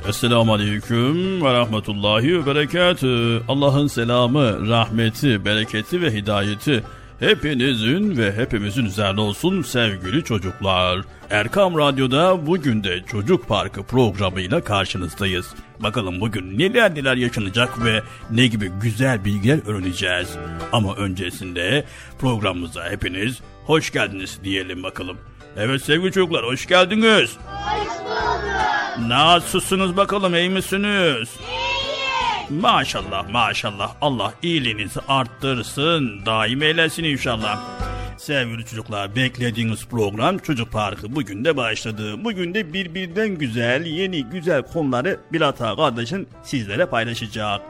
Evet. Esselamu Aleyküm ve Rahmetullahi ve Berekatü. Allah'ın selamı, rahmeti, bereketi ve hidayeti hepinizin ve hepimizin üzerine olsun sevgili çocuklar. Erkam Radyo'da bugün de Çocuk Parkı programıyla karşınızdayız. Bakalım bugün neler neler yaşanacak ve ne gibi güzel bilgiler öğreneceğiz. Ama öncesinde programımıza hepiniz hoş geldiniz diyelim bakalım. Evet sevgili çocuklar hoş geldiniz. Nasılsınız bakalım iyi misiniz? Maşallah maşallah Allah iyiliğinizi arttırsın daim eylesin inşallah. Sevgili çocuklar beklediğiniz program Çocuk Parkı bugün de başladı. Bugün de birbirinden güzel yeni güzel konuları Bilata kardeşin sizlere paylaşacak.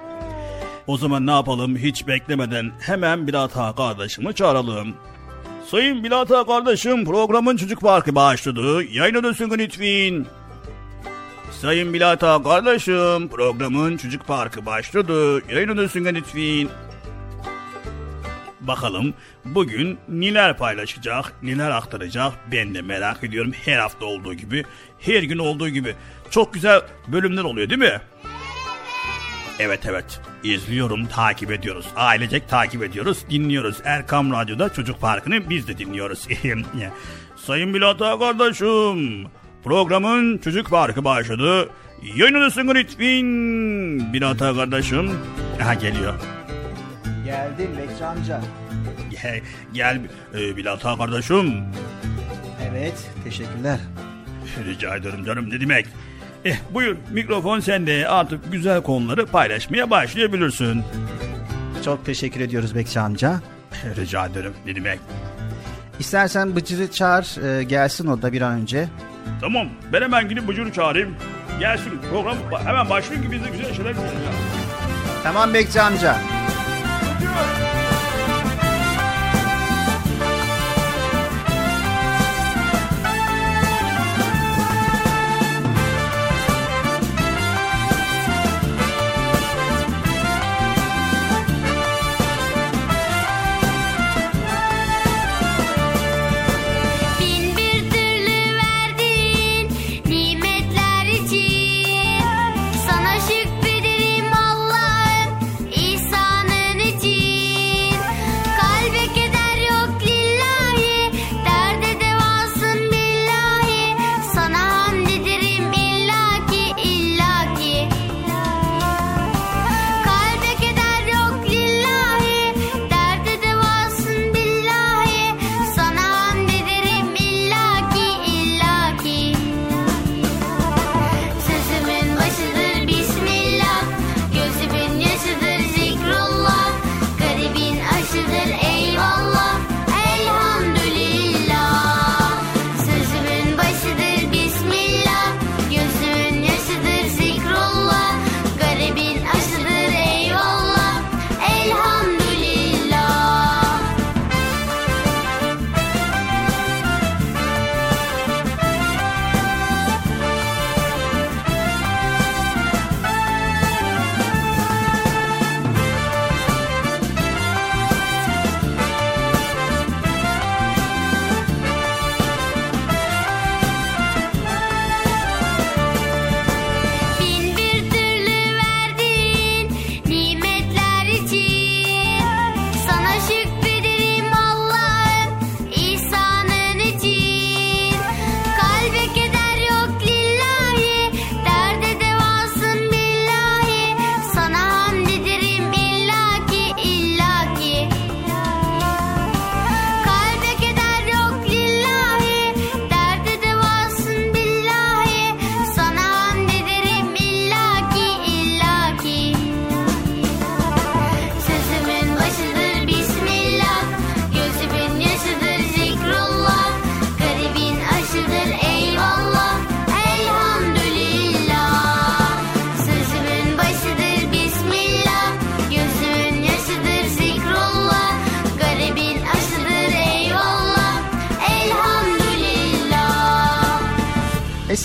O zaman ne yapalım hiç beklemeden hemen Bilata kardeşimi çağıralım. Sayın Bilata kardeşim programın Çocuk Parkı başladı. Yayına dönsün lütfen. Sayın Bilata kardeşim programın Çocuk Parkı başladı. Yayına dönsün lütfen. Bakalım bugün neler paylaşacak, neler aktaracak ben de merak ediyorum. Her hafta olduğu gibi, her gün olduğu gibi. Çok güzel bölümler oluyor değil mi? Evet evet. İzliyorum takip ediyoruz. Ailecek takip ediyoruz dinliyoruz. Erkam Radyo'da Çocuk Parkı'nı biz de dinliyoruz. Sayın Bilata kardeşim programın Çocuk Parkı başladı. Yayınlısın lütfen Bilata kardeşim. Aha geliyor. Geldim Bekçi amca. Gel, gel e, Bilata kardeşim. Evet, teşekkürler. Rica ederim canım ne demek Eh buyur mikrofon sende artık güzel konuları paylaşmaya başlayabilirsin Çok teşekkür ediyoruz Bekçi amca. Rica ederim ne demek İstersen Bıcır'ı çağır, e, gelsin o da bir an önce. Tamam ben hemen gidip Bıcır'ı çağırayım. Gelsin program hemen başlayın ki biz de güzel şeyler konuşacağız. Tamam Bekçi amca. Bin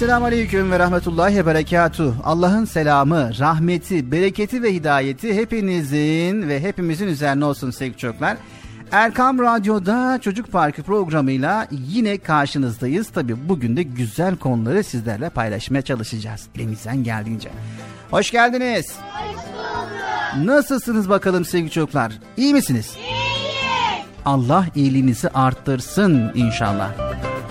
Esselamu Aleyküm ve Rahmetullahi ve Berekatuh. Allah'ın selamı, rahmeti, bereketi ve hidayeti hepinizin ve hepimizin üzerine olsun sevgili çocuklar. Erkam Radyo'da Çocuk Parkı programıyla yine karşınızdayız. Tabi bugün de güzel konuları sizlerle paylaşmaya çalışacağız. Elimizden geldiğince. Hoş geldiniz. Hoş bulduk. Nasılsınız bakalım sevgili çocuklar? İyi misiniz? İyiyiz. Allah iyiliğinizi arttırsın inşallah.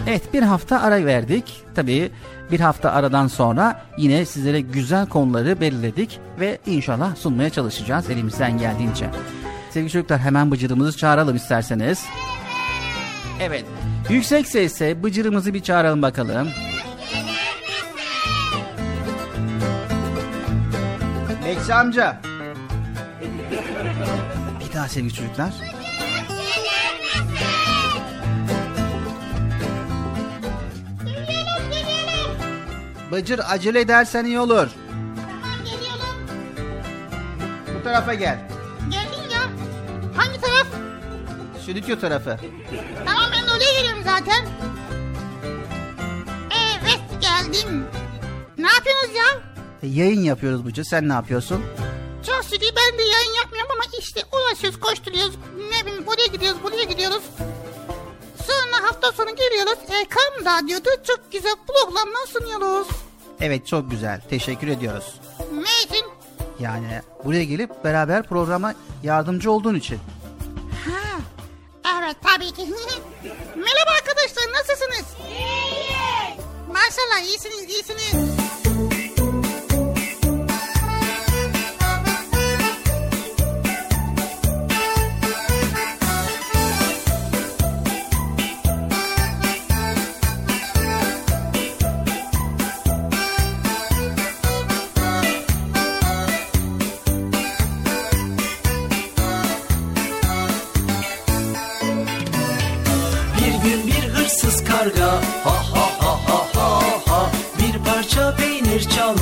Evet bir hafta ara verdik. Tabii bir hafta aradan sonra yine sizlere güzel konuları belirledik ve inşallah sunmaya çalışacağız elimizden geldiğince. Sevgili çocuklar hemen bıcırımızı çağıralım isterseniz. Evet. Yüksek sesle bıcırımızı bir çağıralım bakalım. Bekçi amca. Bir daha sevgili çocuklar. Bıcır acele edersen iyi olur. Tamam geliyorum. Bu tarafa gel. Geldin ya. Hangi taraf? Stüdyo tarafı. Tamam ben oraya geliyorum zaten. Evet geldim. Ne yapıyorsunuz ya? E, yayın yapıyoruz Bıcır. Sen ne yapıyorsun? Çok şükür ben de yayın yapmıyorum ama işte uğraşıyoruz, koşturuyoruz. Ne bileyim buraya gidiyoruz, buraya gidiyoruz. Sonra hafta sonu geliyoruz. Erkam Radyo'da çok güzel programlar sunuyoruz. Evet çok güzel. Teşekkür ediyoruz. Ne için? Yani buraya gelip beraber programa yardımcı olduğun için. Ha, evet tabii ki. Merhaba arkadaşlar nasılsınız? İyiyiz. Maşallah iyisiniz iyisiniz.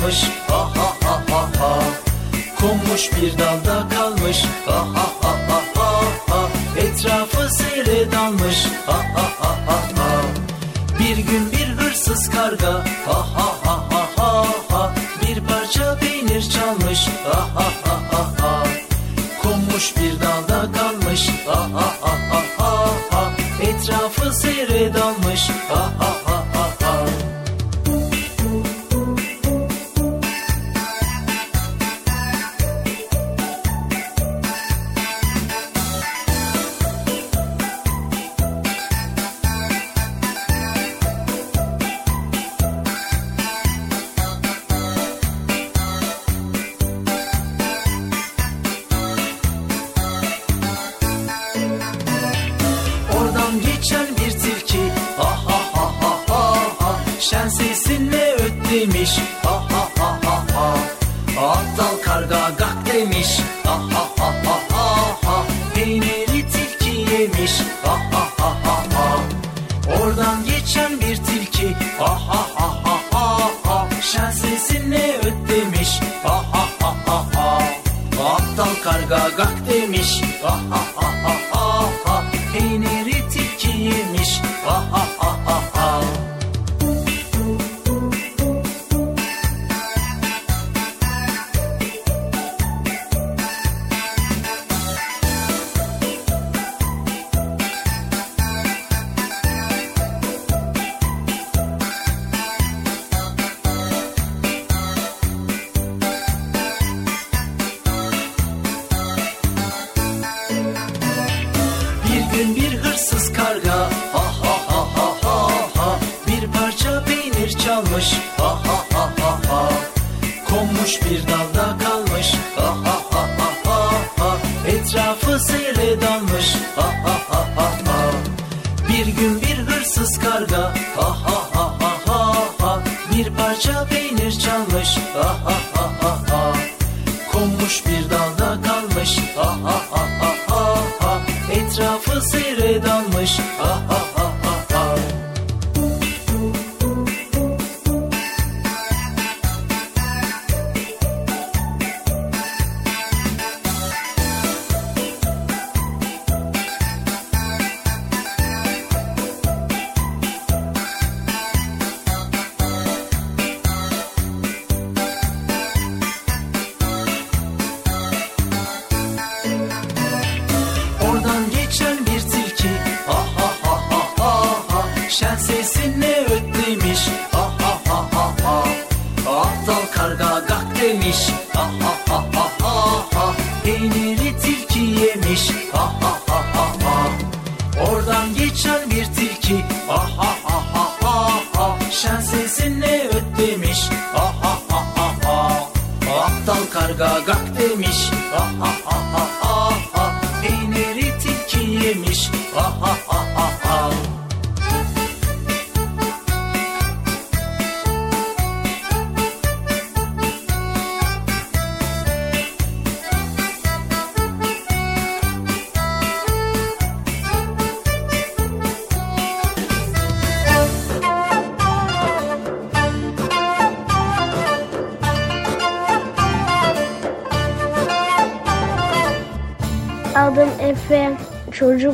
Çalmış ha ha ha ha ha konmuş bir dalda kalmış ha ha ha ha ha ha etrafı seyre dalmış ha ha ha ha ha bir gün bir hırsız karga ha ha ha ha ha ha bir parça peynir çalmış ha ha ha ha ha konmuş bir dalda kalmış ha ha ha ha ha etrafı seyre dalmış ha ha gak demiş Ha ha ha ha ha ha Peyniri tilki yemiş Ha ha ha ha ha Oradan geçen bir tilki Ha ha ha ha ha ha Şen öt demiş Ha ha ha ha ha Aptal karga gak demiş ha ha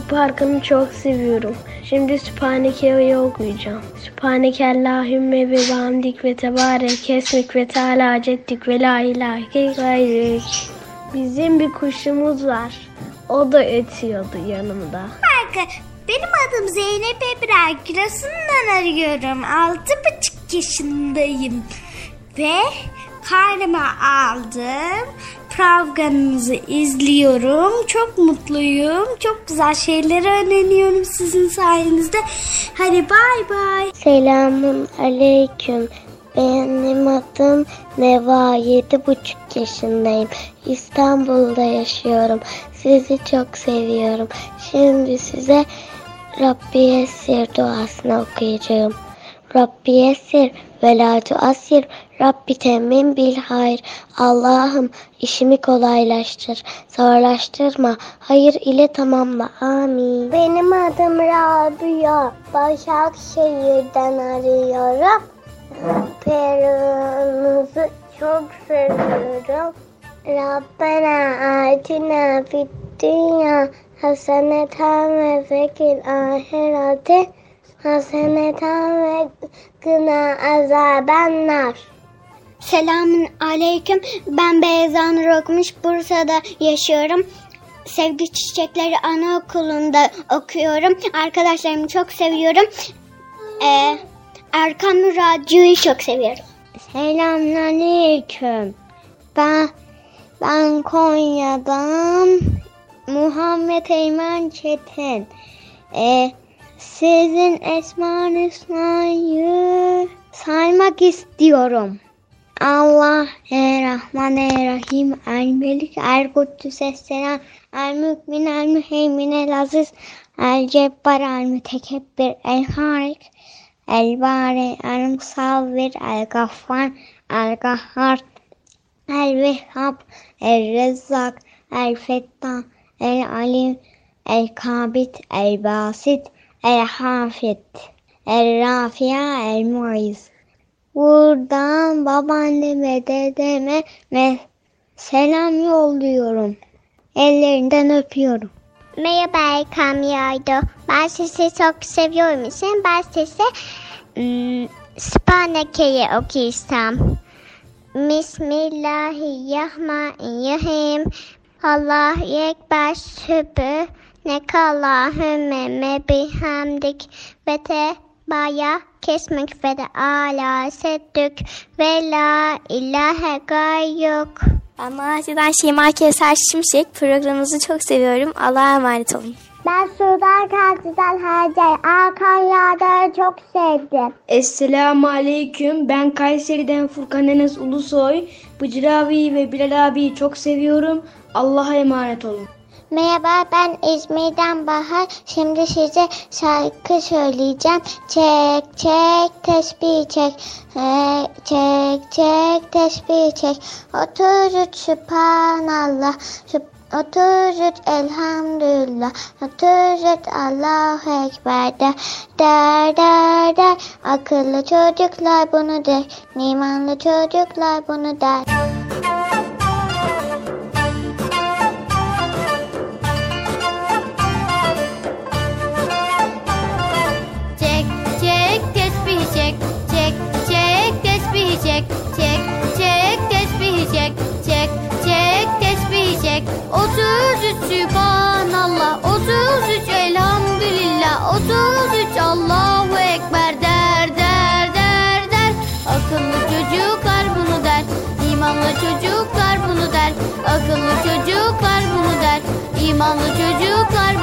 parkını çok seviyorum. Şimdi Sübhaneke'yi okuyacağım. Sübhaneke Allahümme ve bihamdik ve tebarek esmik ve teala ceddik ve la ilahe gayrek. Bizim bir kuşumuz var. O da ötüyordu yanımda. Parkı. Benim adım Zeynep Ebrar. Giresun'dan arıyorum. Altı buçuk yaşındayım. Ve karnıma aldım. Programınızı izliyorum. Çok mutluyum. Çok güzel şeyler öğreniyorum sizin sayenizde. Hadi bay bay. Selamun aleyküm. Benim adım Neva. Yedi buçuk yaşındayım. İstanbul'da yaşıyorum. Sizi çok seviyorum. Şimdi size Rabbi Esir duasını okuyacağım. Rabbi Esir ve la. Rabbi temmin bil hayır. Allah'ım işimi kolaylaştır. Zorlaştırma. Hayır ile tamamla. Amin. Benim adım Rabia. Başakşehir'den arıyorum. Perunuzu çok seviyorum. Rabbena atina fid dünya haseneten ve fekil ahirete haseneten ve gına azabennar. Selamun aleyküm. Ben Beyza Nur Okumuş. Bursa'da yaşıyorum. Sevgi Çiçekleri Anaokulu'nda okuyorum. Arkadaşlarımı çok seviyorum. Ee, Erkam Radyo'yu çok seviyorum. Selamünaleyküm. Ben ben Konya'dan Muhammed Eymen Çetin. Ee, sizin Esma Hüsna'yı saymak istiyorum. Allah Rahman Rahim El Melik El Kuddüs Esselam El Mümin El Müheymin El Aziz El Cebbar El Mütekebbir El Harik El Bari El Musavvir El Gaffar El Gahhar El Vehhab El Rezzak El Fettah El Alim El Kabit El Basit El Hafid El Rafia El Muiz Buradan babaanneme, dedeme ve selam yolluyorum. Ellerinden öpüyorum. Merhaba Erkam Yaydo. Ben sizi çok seviyorum için ben size ım, Spaneke'yi okuyacağım. Bismillahirrahmanirrahim. Allahu Ekber Sübü Nekallahümme me bihamdik ve te baya kesmek ve de ala seddük ve la ilahe gayruk. Ben Malatya'dan Şeyma Kevser Şimşek. Programınızı çok seviyorum. Allah'a emanet olun. Ben Sudan Kaltı'dan Hacer. Hakan Yağdar'ı çok sevdim. Esselamu Aleyküm. Ben Kayseri'den Furkan Enes Ulusoy. Bıcır abi ve Bilal abiyi çok seviyorum. Allah'a emanet olun. Merhaba ben İzmir'den Bahar. Şimdi size şarkı söyleyeceğim. Çek çek tesbih çek. Çek çek tesbih çek. Otur sübhanallah. Süb- Otur elhamdülillah. Otur Allahu Ekber der. Der der der. Akıllı çocuklar bunu der. İmanlı çocuklar bunu der. çek çek çek tesbihi çek çek çek tesbihi çek. 33 Sübhanallah. 33 Elhamdülillah. 33 Allahu Ekber. Der der der der. Akıllı çocuklar bunu der. İmanlı çocuklar bunu der. Akıllı çocuklar bunu der. İmanlı çocuklar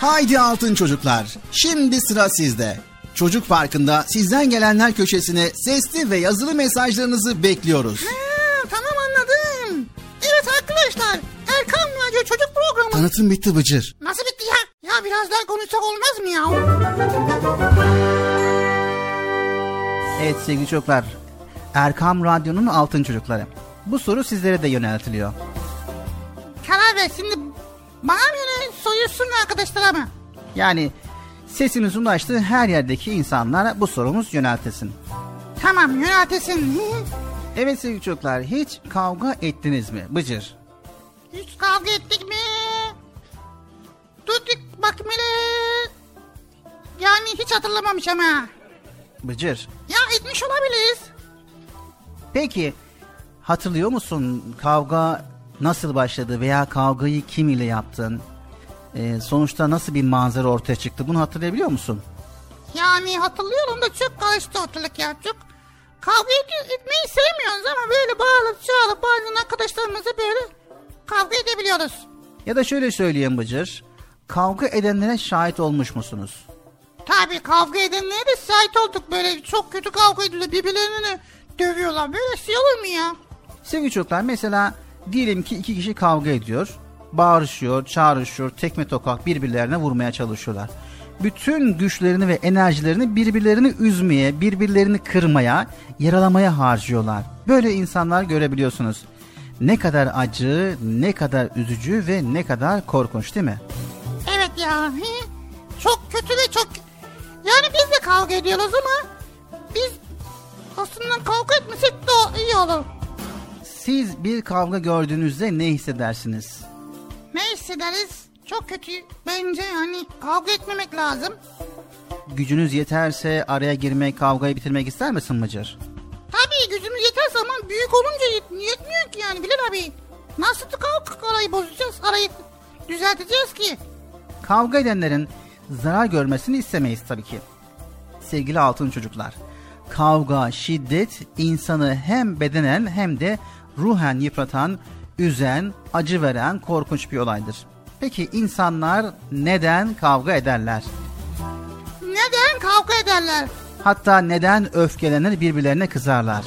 Haydi altın çocuklar. Şimdi sıra sizde. Çocuk Parkı'nda sizden gelenler köşesine sesli ve yazılı mesajlarınızı bekliyoruz. Ha, tamam anladım. Evet arkadaşlar. Erkan Radyo Çocuk Programı. Tanıtım bitti Bıcır. Nasıl bitti ya? Ya biraz daha konuşsak olmaz mı ya? Evet sevgili çocuklar. Erkam Radyo'nun altın çocukları. Bu soru sizlere de yöneltiliyor. Karar ver şimdi. Bana yine soruyorsun arkadaşlar mı? Yani sesimiz ulaştığı her yerdeki insanlara bu sorumuz yöneltilsin. Tamam yöneltesin. Evet sevgili çocuklar hiç kavga ettiniz mi Bıcır? Hiç kavga ettik mi? Tuttuk bak hele. Yani hiç hatırlamamış ama. Bıcır. Ya etmiş olabiliriz. Peki hatırlıyor musun kavga nasıl başladı veya kavgayı kim ile yaptın? Ee, sonuçta nasıl bir manzara ortaya çıktı bunu hatırlayabiliyor musun? Yani hatırlıyorum da çok karıştı ortalık ya çok. Kavga etmeyi sevmiyoruz ama böyle bağırıp çağırıp bazen arkadaşlarımızla böyle kavga edebiliyoruz. Ya da şöyle söyleyeyim Bıcır. Kavga edenlere şahit olmuş musunuz? Tabii kavga edenlere de şahit olduk böyle çok kötü kavga ediyorlar birbirlerini dövüyorlar böyle şey olur mu ya? Sevgili çocuklar mesela diyelim ki iki kişi kavga ediyor. Bağırışıyor, çağrışıyor, tekme tokak birbirlerine vurmaya çalışıyorlar. Bütün güçlerini ve enerjilerini birbirlerini üzmeye, birbirlerini kırmaya, yaralamaya harcıyorlar. Böyle insanlar görebiliyorsunuz. Ne kadar acı, ne kadar üzücü ve ne kadar korkunç değil mi? Evet ya çok kötü ve çok yani biz de kavga ediyoruz ama biz aslında kavga etmesek daha iyi olur. Siz bir kavga gördüğünüzde ne hissedersiniz? Ne hissederiz? Çok kötü bence yani kavga etmemek lazım. Gücünüz yeterse araya girmek, kavgayı bitirmek ister misin Mıcır? Tabii gücümüz yeterse ama büyük olunca yet- yetmiyor ki yani Bilal abi. Nasıl kavga arayı bozacağız arayı düzelteceğiz ki? Kavga edenlerin zarar görmesini istemeyiz tabii ki. Sevgili altın çocuklar, kavga, şiddet insanı hem bedenen hem de ruhen yıpratan, üzen, acı veren korkunç bir olaydır. Peki insanlar neden kavga ederler? Neden kavga ederler? Hatta neden öfkelenir birbirlerine kızarlar?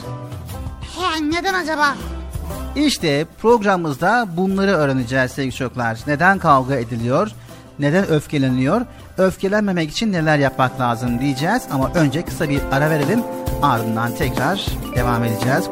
He, neden acaba? İşte programımızda bunları öğreneceğiz sevgili çocuklar. Neden kavga ediliyor? neden öfkeleniyor, öfkelenmemek için neler yapmak lazım diyeceğiz. Ama önce kısa bir ara verelim ardından tekrar devam edeceğiz.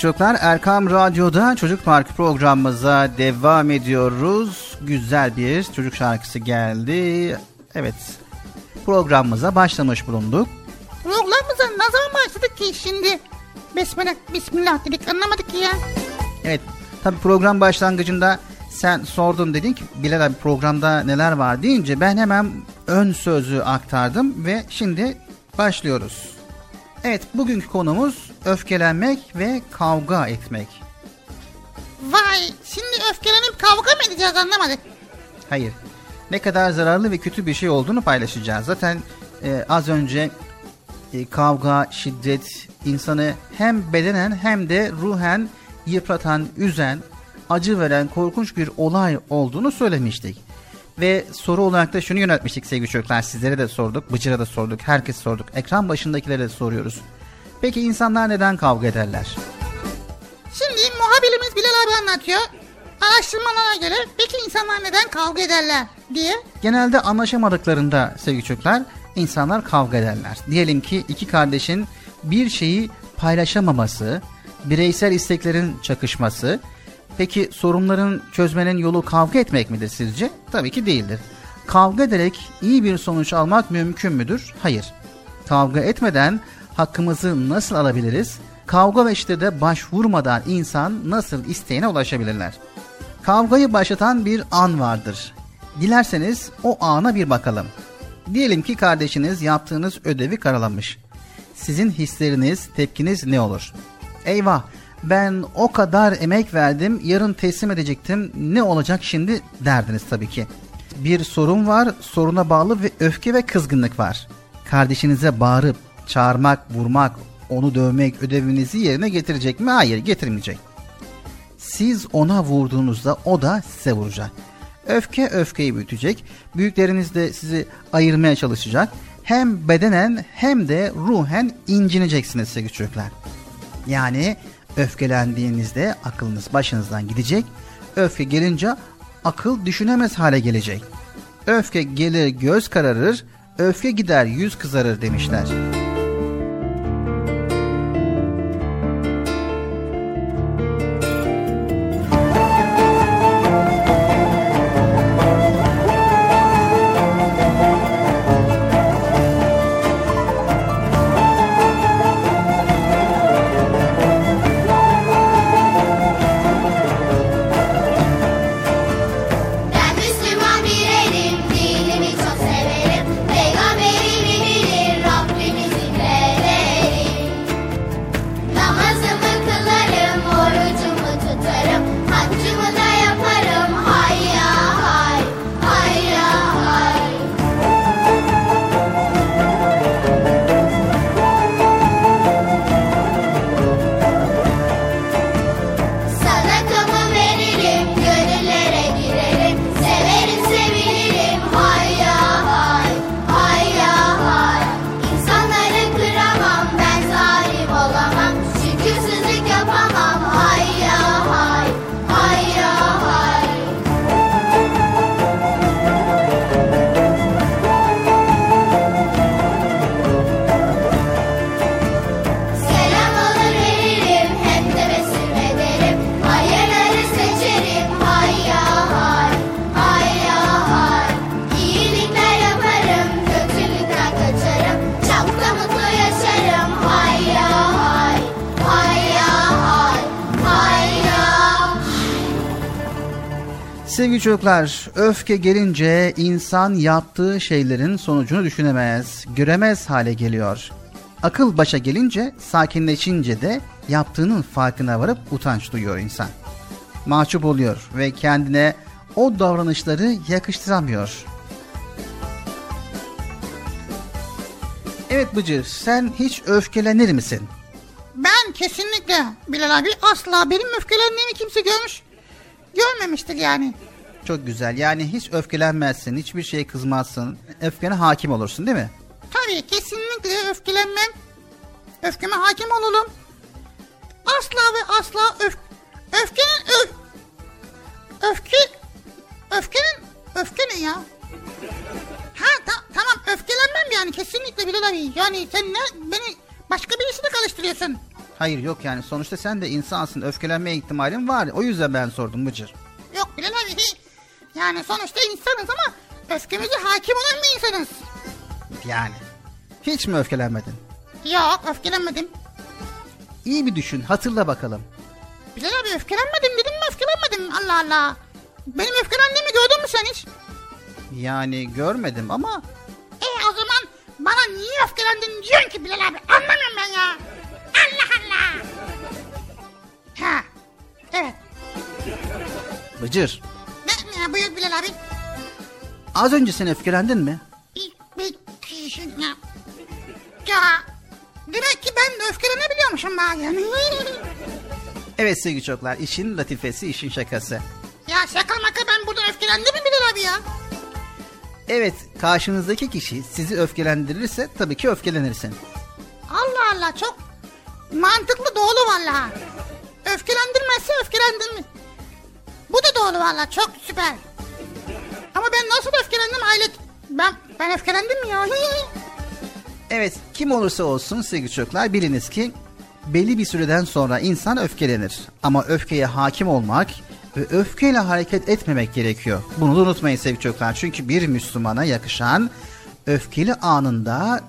Çocuklar Erkam Radyo'da Çocuk Parkı programımıza devam ediyoruz. Güzel bir çocuk şarkısı geldi. Evet programımıza başlamış bulunduk. Programımıza ne zaman başladık ki şimdi? Besmele, bismillah dedik anlamadık ki ya. Evet tabi program başlangıcında sen sordun dedin ki Bilal abi programda neler var deyince ben hemen ön sözü aktardım ve şimdi başlıyoruz. Evet bugünkü konumuz öfkelenmek ve kavga etmek. Vay şimdi öfkelenip kavga mı edeceğiz anlamadık. Hayır. Ne kadar zararlı ve kötü bir şey olduğunu paylaşacağız. Zaten e, az önce e, kavga, şiddet insanı hem bedenen hem de ruhen yıpratan, üzen, acı veren korkunç bir olay olduğunu söylemiştik. Ve soru olarak da şunu yöneltmiştik sevgili çocuklar. Sizlere de sorduk, Bıcır'a da sorduk, herkes sorduk. Ekran başındakilere de soruyoruz. Peki insanlar neden kavga ederler? Şimdi muhabirimiz Bilal abi anlatıyor. Araştırmalara göre peki insanlar neden kavga ederler diye. Genelde anlaşamadıklarında sevgili çocuklar insanlar kavga ederler. Diyelim ki iki kardeşin bir şeyi paylaşamaması, bireysel isteklerin çakışması. Peki sorunların çözmenin yolu kavga etmek midir sizce? Tabii ki değildir. Kavga ederek iyi bir sonuç almak mümkün müdür? Hayır. Kavga etmeden hakkımızı nasıl alabiliriz? Kavga ve şiddete başvurmadan insan nasıl isteğine ulaşabilirler? Kavgayı başlatan bir an vardır. Dilerseniz o ana bir bakalım. Diyelim ki kardeşiniz yaptığınız ödevi karalamış. Sizin hisleriniz, tepkiniz ne olur? Eyvah ben o kadar emek verdim yarın teslim edecektim ne olacak şimdi derdiniz tabii ki. Bir sorun var soruna bağlı ve öfke ve kızgınlık var. Kardeşinize bağırıp çağırmak, vurmak, onu dövmek ödevinizi yerine getirecek mi? Hayır getirmeyecek. Siz ona vurduğunuzda o da size vuracak. Öfke öfkeyi büyütecek. Büyükleriniz de sizi ayırmaya çalışacak. Hem bedenen hem de ruhen incineceksiniz sevgili çocuklar. Yani öfkelendiğinizde aklınız başınızdan gidecek. Öfke gelince akıl düşünemez hale gelecek. Öfke gelir göz kararır, öfke gider yüz kızarır demişler. Sevgili çocuklar, öfke gelince insan yaptığı şeylerin sonucunu düşünemez, göremez hale geliyor. Akıl başa gelince, sakinleşince de yaptığının farkına varıp utanç duyuyor insan. Mahcup oluyor ve kendine o davranışları yakıştıramıyor. Evet Bıcır, sen hiç öfkelenir misin? Ben kesinlikle Bilal abi asla benim öfkelendiğimi kimse görmüş. Görmemiştir yani. Çok güzel. Yani hiç öfkelenmezsin, hiçbir şeye kızmazsın. Öfkene hakim olursun değil mi? Tabii kesinlikle öfkelenmem. Öfkeme hakim olalım. Asla ve asla öf öfkenin öf öfke öfkenin öfke ne ya? Ha ta- tamam öfkelenmem yani kesinlikle Bilal abi. Yani sen ne beni başka birisiyle karıştırıyorsun. Hayır yok yani sonuçta sen de insansın. Öfkelenme ihtimalin var. O yüzden ben sordum Bıcır. Yok Bilal abi. Yani sonuçta insanız ama öfkemize hakim olan bir insanız. Yani. Hiç mi öfkelenmedin? Yok öfkelenmedim. İyi bir düşün. Hatırla bakalım. Bilal abi öfkelenmedim dedim mi öfkelenmedim Allah Allah. Benim öfkelendiğimi gördün mü sen hiç? Yani görmedim ama E o zaman bana niye öfkelendin diyorsun ki Bilal abi anlamıyorum ben ya. Allah Allah. Ha evet. Bıcır. Buyur Bilal abi. Az önce sen öfkelendin mi? Ya. Demek ki ben öfkelenebiliyormuşum bazen. Evet sevgili çocuklar işin latifesi işin şakası. ya şaka maka ben buradan öfkelendim mi Bilal abi ya? Evet karşınızdaki kişi sizi öfkelendirirse tabii ki öfkelenirsin. Allah Allah çok mantıklı doğru valla. Öfkelendirmezse öfkelendirme. Bu da doğru valla çok süper. Ama ben nasıl öfkelendim aile... Ben, ben öfkelendim mi ya? Evet kim olursa olsun sevgili çocuklar biliniz ki belli bir süreden sonra insan öfkelenir. Ama öfkeye hakim olmak ve öfkeyle hareket etmemek gerekiyor. Bunu da unutmayın sevgili çocuklar. Çünkü bir Müslümana yakışan öfkeli anında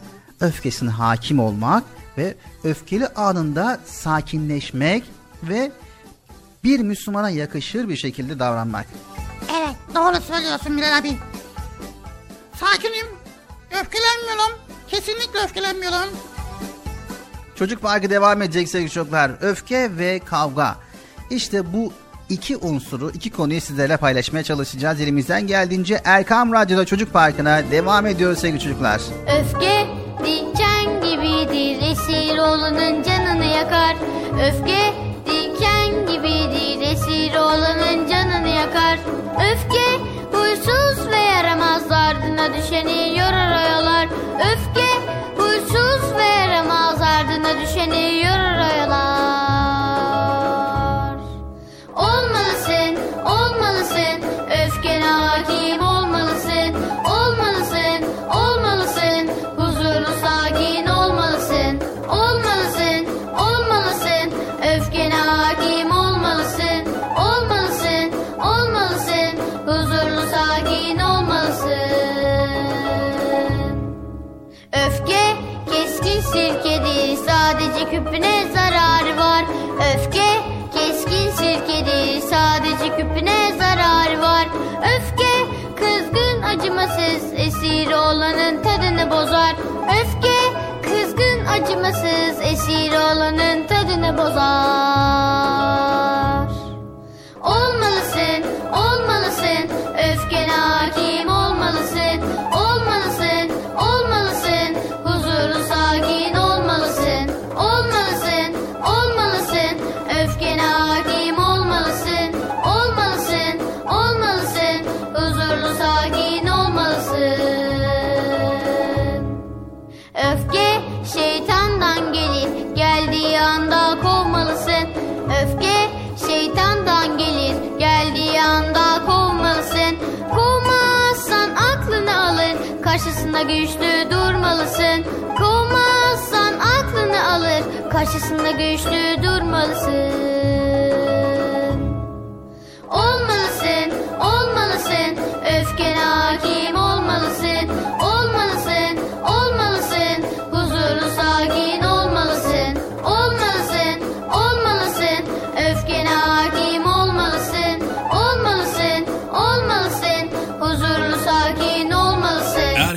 öfkesine hakim olmak ve öfkeli anında sakinleşmek ve bir Müslümana yakışır bir şekilde davranmak. Evet doğru söylüyorsun Bilal abi. Sakinim. Öfkelenmiyorum. Kesinlikle öfkelenmiyorum. Çocuk Parkı devam edecek sevgili çocuklar. Öfke ve kavga. İşte bu iki unsuru, iki konuyu sizlerle paylaşmaya çalışacağız. Elimizden geldiğince Erkam Radyo'da Çocuk Parkı'na devam ediyoruz sevgili çocuklar. Öfke diken gibidir esir olanın canını yakar. Öfke diken gibidir esir olanın canını yakar. Öfke huysuz ve yaramaz ardına düşeni yorar oyalar. Öfke huysuz ve yaramaz ardına düşeni yorar oyalar. Olmalısın, olmalısın, öfkene hakim olmalısın, sadece küpüne zararı var. Öfke keskin sirkedir sadece küpüne zararı var. Öfke kızgın acımasız esir olanın tadını bozar. Öfke kızgın acımasız esir olanın tadını bozar. Olmalısın, olmalısın, öfkene hakim olmalısın, karşısında güçlü durmalısın. Kovmazsan aklını alır, karşısında güçlü durmalısın. Olmalısın, olmalısın, öfkene hakim olmalısın.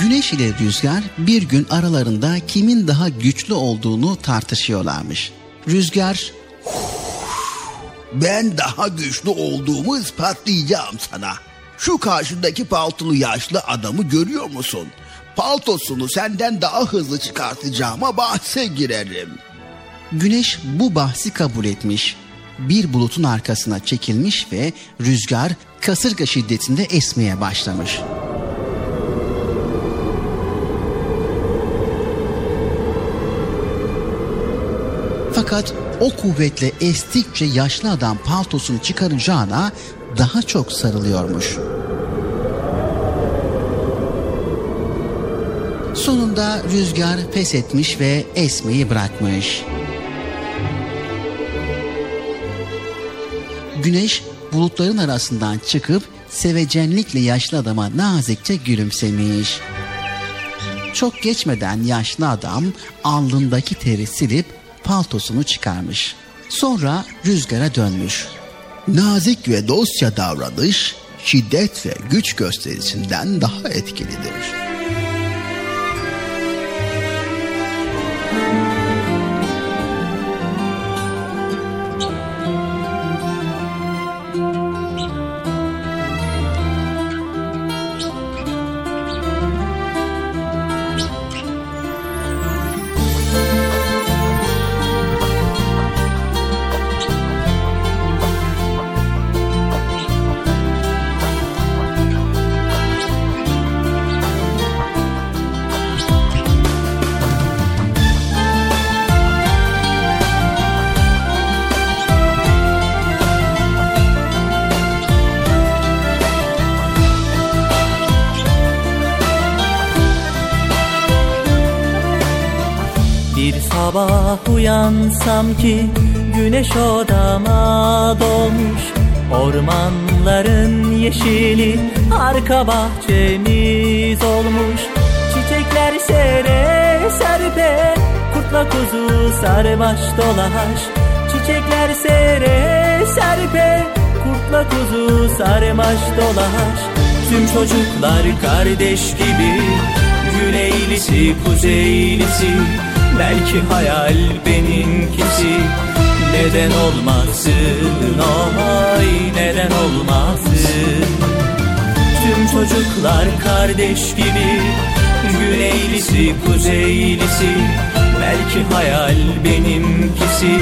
Güneş ile Rüzgar bir gün aralarında kimin daha güçlü olduğunu tartışıyorlarmış. Rüzgar ben daha güçlü olduğumu ispatlayacağım sana. Şu karşındaki paltolu yaşlı adamı görüyor musun? Paltosunu senden daha hızlı çıkartacağıma bahse girerim. Güneş bu bahsi kabul etmiş. Bir bulutun arkasına çekilmiş ve rüzgar kasırga şiddetinde esmeye başlamış. Fakat o kuvvetle estikçe yaşlı adam paltosunu çıkaracağına daha çok sarılıyormuş. Sonunda rüzgar pes etmiş ve esmeyi bırakmış. Güneş bulutların arasından çıkıp sevecenlikle yaşlı adama nazikçe gülümsemiş. Çok geçmeden yaşlı adam alnındaki teri silip paltosunu çıkarmış. Sonra rüzgara dönmüş. Nazik ve dostça davranış şiddet ve güç gösterisinden daha etkilidir. Uyansam ki güneş odama doğmuş Ormanların yeşili arka bahçemiz olmuş. Çiçekler sere serpe kurtla kuzu sarmaş dolaş. Çiçekler sere serpe kurtla kuzu sarmaş dolaş. Tüm çocuklar kardeş gibi Güneylisi kuzeylisi Belki hayal benimkisi. Neden olmasın? Oy neden olmasın? Tüm çocuklar kardeş gibi. Güneylisi kuzeylisi. Belki hayal benimkisi.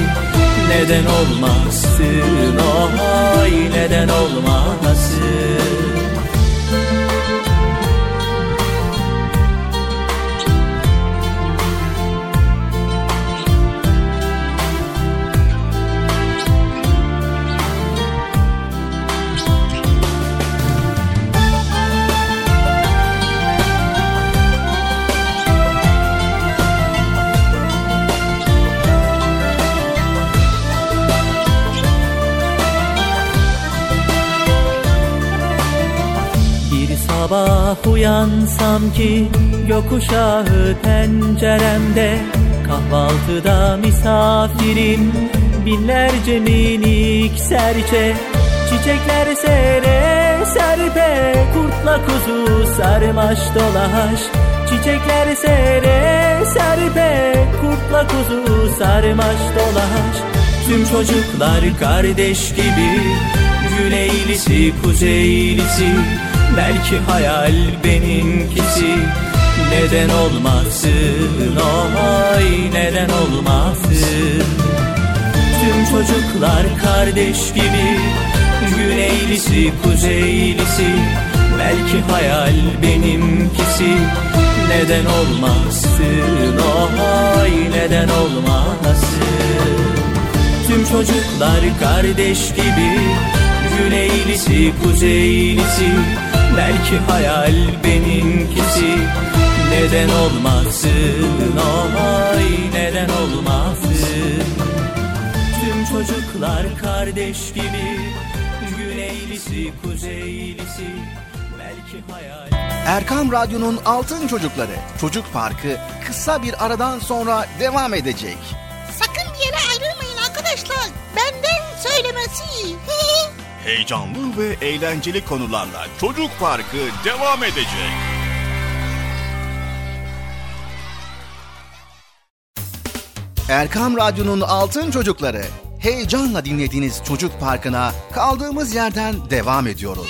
Neden olmasın? Oy neden olmasın uyansam ki gökkuşağı penceremde Kahvaltıda misafirim binlerce minik serçe. Çiçekler sere serpe kurtla kuzu sarmaş dolaş. Çiçekler sere serpe kurtla kuzu sarmaş dolaş. Tüm çocuklar kardeş gibi Güneylisi kuzeylisi Belki hayal benimkisi. Neden olmasın? Oy neden olmasın? Tüm çocuklar kardeş gibi. Güneylisi kuzeylisi. Belki hayal benimkisi. Neden olmasın? Oy neden olmasın? Tüm çocuklar kardeş gibi. Güneylisi kuzeylisi Belki hayal benimkisi Neden olmasın oy neden olmasın Tüm çocuklar kardeş gibi Güneylisi kuzeylisi Belki hayal Erkam Radyo'nun Altın Çocukları Çocuk Parkı kısa bir aradan sonra devam edecek. Sakın bir yere ayrılmayın arkadaşlar. Benden söylemesi. heyecanlı ve eğlenceli konularla Çocuk Parkı devam edecek. Erkam Radyo'nun Altın Çocukları. Heyecanla dinlediğiniz Çocuk Parkı'na kaldığımız yerden devam ediyoruz.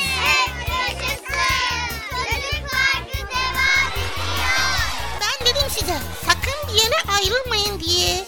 Ben dedim size sakın bir yere ayrılmayın diye.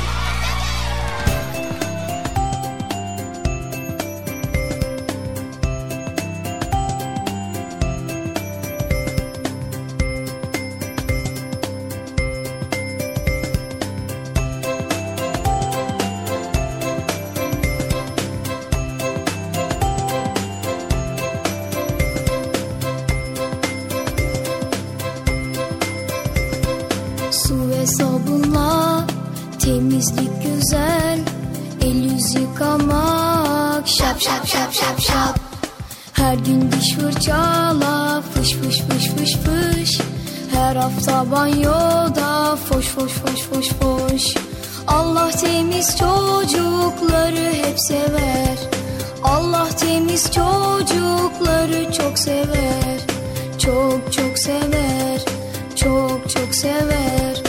Fırçala fış fış fış fış fış. Her hafta banyoda foş foş foş foş foş. Allah temiz çocukları hep sever. Allah temiz çocukları çok sever. Çok çok sever. Çok çok sever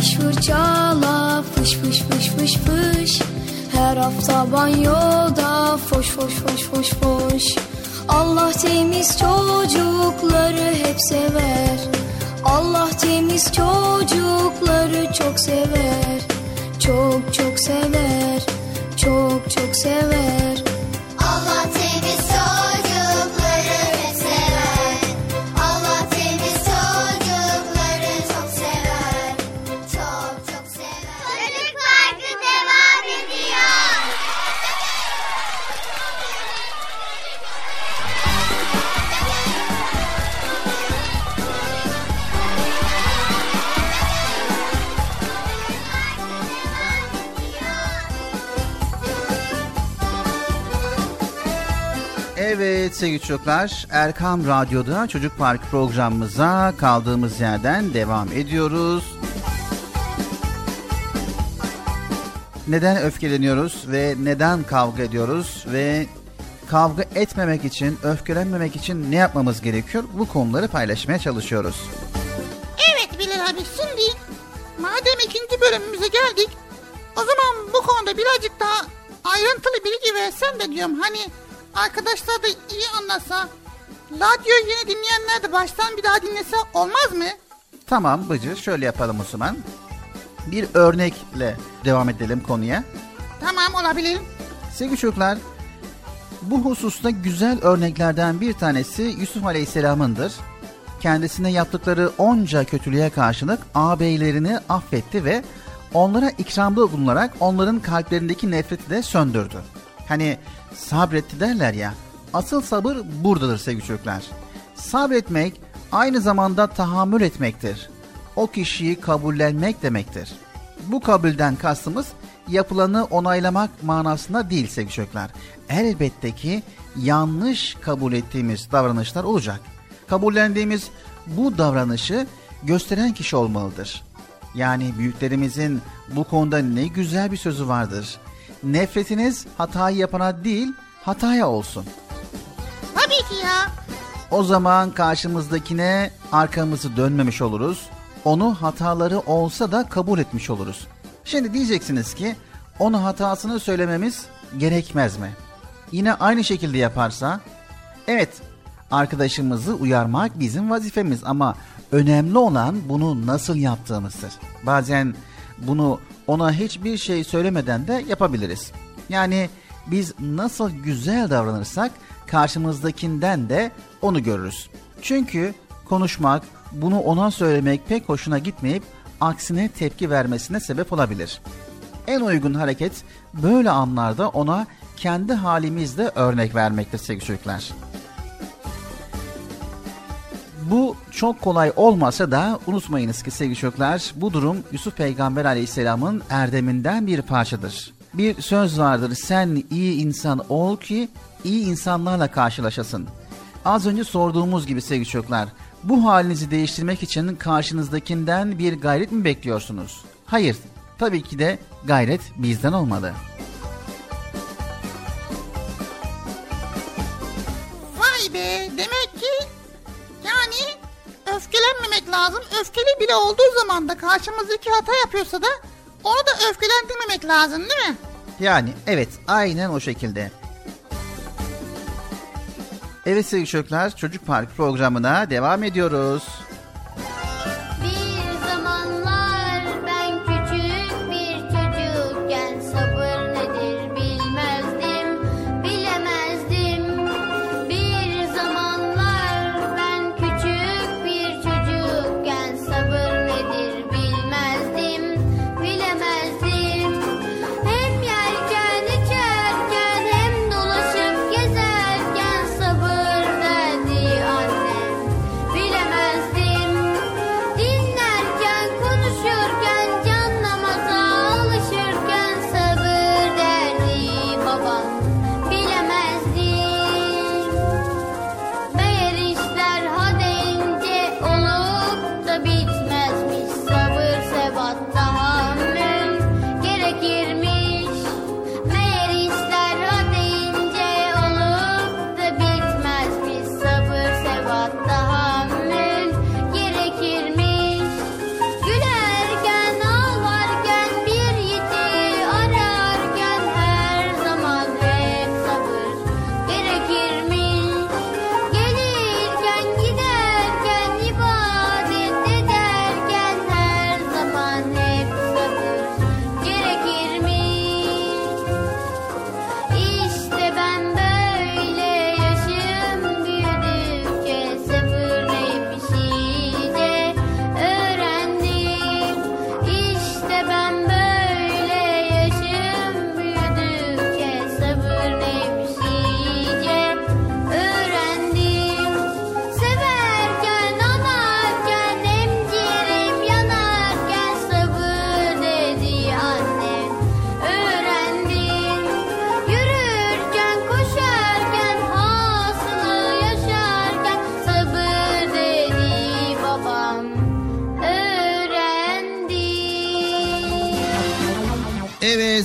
diş fırçala fış fış fış fış fış. Her hafta banyoda foş foş foş foş foş. Allah temiz çocukları hep sever. Allah temiz çocukları çok sever. Çok çok sever Çok çok sever sevgili çocuklar, Erkam Radyo'da Çocuk Park programımıza kaldığımız yerden devam ediyoruz. Neden öfkeleniyoruz ve neden kavga ediyoruz ve kavga etmemek için, öfkelenmemek için ne yapmamız gerekiyor? Bu konuları paylaşmaya çalışıyoruz. Evet Bilal abi şimdi madem ikinci bölümümüze geldik o zaman bu konuda birazcık daha ayrıntılı bilgi versen de diyorum hani arkadaşlar da iyi anlasa radyoyu yeni dinleyenler de baştan bir daha dinlese olmaz mı? Tamam Bıcı şöyle yapalım o zaman. Bir örnekle devam edelim konuya. Tamam olabilir. Sevgili çocuklar, bu hususta güzel örneklerden bir tanesi Yusuf Aleyhisselam'ındır. Kendisine yaptıkları onca kötülüğe karşılık ağabeylerini affetti ve onlara ikramda bulunarak onların kalplerindeki nefreti de söndürdü. Hani sabretti derler ya, asıl sabır buradadır sevgili çocuklar. Sabretmek aynı zamanda tahammül etmektir. O kişiyi kabullenmek demektir. Bu kabulden kastımız yapılanı onaylamak manasında değil sevgili çocuklar. Elbette ki yanlış kabul ettiğimiz davranışlar olacak. Kabullendiğimiz bu davranışı gösteren kişi olmalıdır. Yani büyüklerimizin bu konuda ne güzel bir sözü vardır. Nefretiniz hatayı yapana değil, hataya olsun. Tabii ki ya. O zaman karşımızdakine arkamızı dönmemiş oluruz. Onu hataları olsa da kabul etmiş oluruz. Şimdi diyeceksiniz ki onu hatasını söylememiz gerekmez mi? Yine aynı şekilde yaparsa evet Arkadaşımızı uyarmak bizim vazifemiz ama önemli olan bunu nasıl yaptığımızdır. Bazen bunu ona hiçbir şey söylemeden de yapabiliriz. Yani biz nasıl güzel davranırsak karşımızdakinden de onu görürüz. Çünkü konuşmak, bunu ona söylemek pek hoşuna gitmeyip aksine tepki vermesine sebep olabilir. En uygun hareket böyle anlarda ona kendi halimizde örnek vermektir sevgili çocuklar. Bu çok kolay olmasa da unutmayınız ki sevgili çocuklar bu durum Yusuf Peygamber aleyhisselamın erdeminden bir parçadır. Bir söz vardır sen iyi insan ol ki iyi insanlarla karşılaşasın. Az önce sorduğumuz gibi sevgili çocuklar bu halinizi değiştirmek için karşınızdakinden bir gayret mi bekliyorsunuz? Hayır tabii ki de gayret bizden olmalı. Vay be demek ki yani öfkelenmemek lazım. Öfkeli bile olduğu zaman da karşımızdaki hata yapıyorsa da onu da öfkelendirmemek lazım değil mi? Yani evet aynen o şekilde. Evet sevgili çocuklar Çocuk Park programına devam ediyoruz.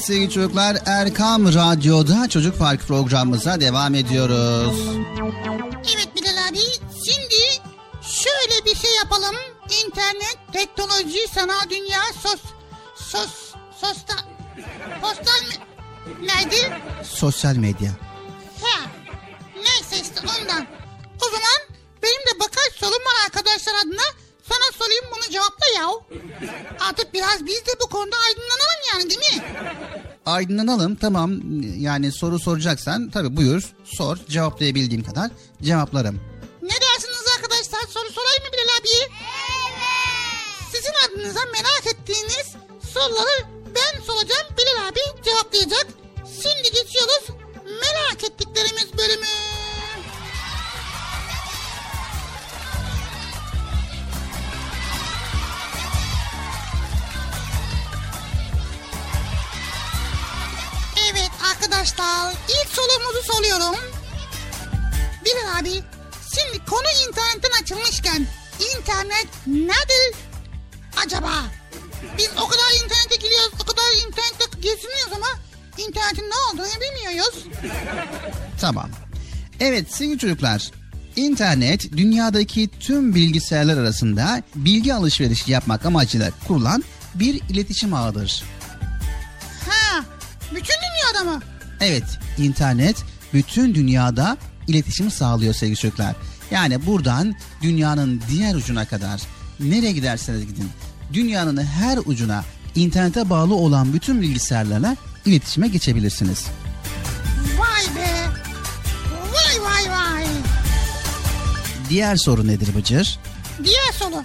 Sevgili çocuklar Erkam Radyo'da Çocuk Park programımıza devam ediyoruz. Evet Bilal abi şimdi şöyle bir şey yapalım. İnternet, teknoloji, sanal dünya, sos, sos, sosta, postal? Neydi? Sosyal medya. Ya. Artık biraz biz de bu konuda aydınlanalım yani değil mi? Aydınlanalım tamam yani soru soracaksan tabi buyur sor cevaplayabildiğim kadar cevaplarım. Ne dersiniz arkadaşlar? Soru sorayım mı Bilal abiye? Evet. Sizin adınıza merak ettiğiniz soruları ben soracağım. Bilal abi cevaplayacak. Şimdi geçiyoruz merak ettiklerimiz bölümü. Arkadaşlar ilk sorumuzu soruyorum. Bilal abi şimdi konu internetten açılmışken internet nedir acaba? Biz o kadar internete giriyoruz, o kadar internette geziniyoruz ama internetin ne olduğunu bilmiyoruz. Tamam. Evet sevgili çocuklar internet dünyadaki tüm bilgisayarlar arasında bilgi alışverişi yapmak amacıyla kurulan bir iletişim ağıdır. Ha, bütün dünyada mı? Evet, internet bütün dünyada iletişim sağlıyor sevgili çocuklar. Yani buradan dünyanın diğer ucuna kadar nereye giderseniz gidin dünyanın her ucuna internete bağlı olan bütün bilgisayarlarla iletişime geçebilirsiniz. Vay be. Vay vay vay. Diğer soru nedir Bıcır? Diğer soru.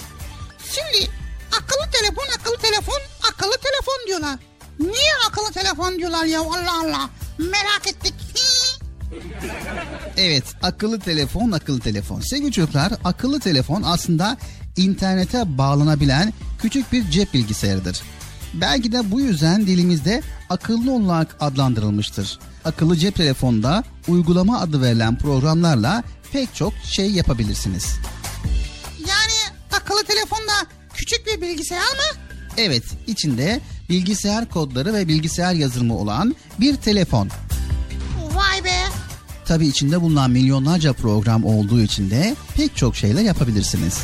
Şimdi akıllı telefon akıllı telefon akıllı telefon diyorlar. Niye akıllı telefon diyorlar ya Allah Allah. Merak ettik. Evet akıllı telefon akıllı telefon. Sevgili çocuklar akıllı telefon aslında internete bağlanabilen küçük bir cep bilgisayarıdır. Belki de bu yüzden dilimizde akıllı olarak adlandırılmıştır. Akıllı cep telefonda uygulama adı verilen programlarla pek çok şey yapabilirsiniz. Yani akıllı telefonda küçük bir bilgisayar mı? Evet içinde bilgisayar kodları ve bilgisayar yazılımı olan bir telefon. Vay be. Tabi içinde bulunan milyonlarca program olduğu için de pek çok şeyler yapabilirsiniz.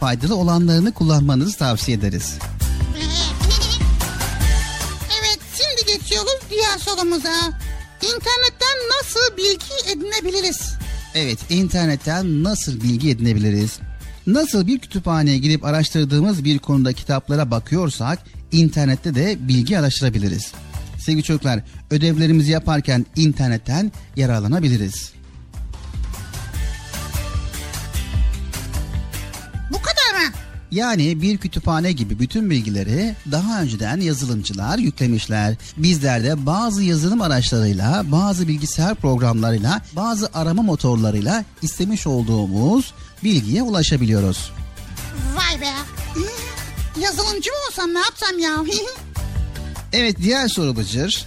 Faydalı olanlarını kullanmanızı tavsiye ederiz. Evet şimdi geçiyoruz diğer sorumuza. İnternetten nasıl bilgi edinebiliriz? Evet, internetten nasıl bilgi edinebiliriz? Nasıl bir kütüphaneye girip araştırdığımız bir konuda kitaplara bakıyorsak, internette de bilgi araştırabiliriz. Sevgili çocuklar, ödevlerimizi yaparken internetten yararlanabiliriz. Bu kadar mı? Yani bir kütüphane gibi bütün bilgileri daha önceden yazılımcılar yüklemişler. Bizler de bazı yazılım araçlarıyla, bazı bilgisayar programlarıyla, bazı arama motorlarıyla istemiş olduğumuz bilgiye ulaşabiliyoruz. Vay be. Yazılımcı mı olsam ne yapsam ya? Evet diğer soru Bıcır.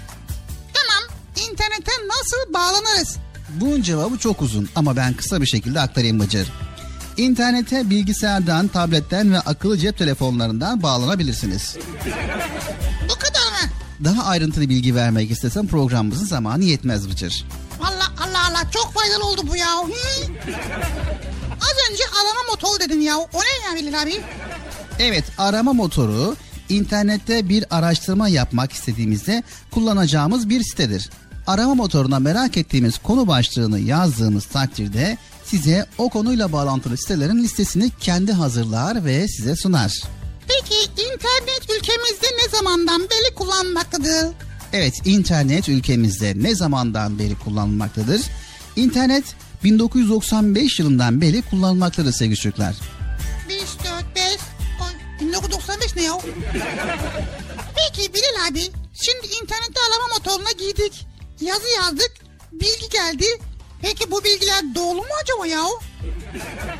tamam. İnternete nasıl bağlanırız? Bunun cevabı çok uzun ama ben kısa bir şekilde aktarayım Bıcır. İnternete bilgisayardan, tabletten ve akıllı cep telefonlarından bağlanabilirsiniz. Bu kadar mı? Daha ayrıntılı bilgi vermek istesem programımızın zamanı yetmez Bıcır. Allah Allah Allah çok faydalı oldu bu ya. Hı? Az önce arama motor dedin ya. O ne ya Bilal abi? Evet arama motoru internette bir araştırma yapmak istediğimizde kullanacağımız bir sitedir. Arama motoruna merak ettiğimiz konu başlığını yazdığımız takdirde size o konuyla bağlantılı sitelerin listesini kendi hazırlar ve size sunar. Peki internet ülkemizde ne zamandan beri kullanılmaktadır? Evet internet ülkemizde ne zamandan beri kullanılmaktadır? İnternet 1995 yılından beri kullanılmaktadır sevgili çocuklar. 5, 4, 5. Ay, 1995 ne ya? Peki Bilal abi. Şimdi internette arama motoruna girdik. Yazı yazdık. Bilgi geldi. Peki bu bilgiler doğru mu acaba ya?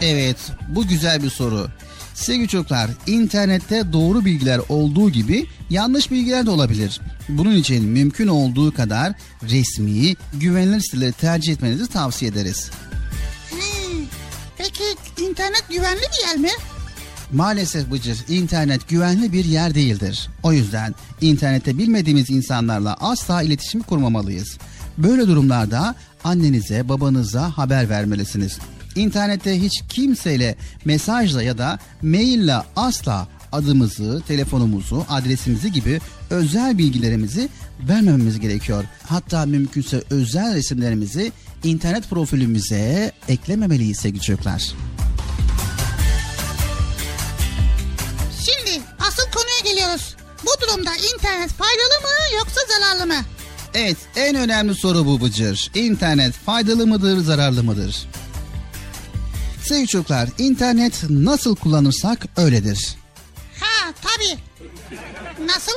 Evet, bu güzel bir soru. Sevgili çocuklar, internette doğru bilgiler olduğu gibi yanlış bilgiler de olabilir. Bunun için mümkün olduğu kadar resmi, güvenilir siteleri tercih etmenizi tavsiye ederiz. Hmm. Peki internet güvenli bir yer mi? Maalesef Bıcır, internet güvenli bir yer değildir. O yüzden internette bilmediğimiz insanlarla asla iletişim kurmamalıyız. Böyle durumlarda annenize, babanıza haber vermelisiniz. İnternette hiç kimseyle mesajla ya da maille asla adımızı, telefonumuzu, adresimizi gibi özel bilgilerimizi vermememiz gerekiyor. Hatta mümkünse özel resimlerimizi internet profilimize eklememeliyiz sevgili çocuklar. Durumda internet faydalı mı yoksa zararlı mı? Evet en önemli soru bu Bıcır. İnternet faydalı mıdır zararlı mıdır? Sevgili çocuklar internet nasıl kullanırsak öyledir. Ha tabii. Nasıl?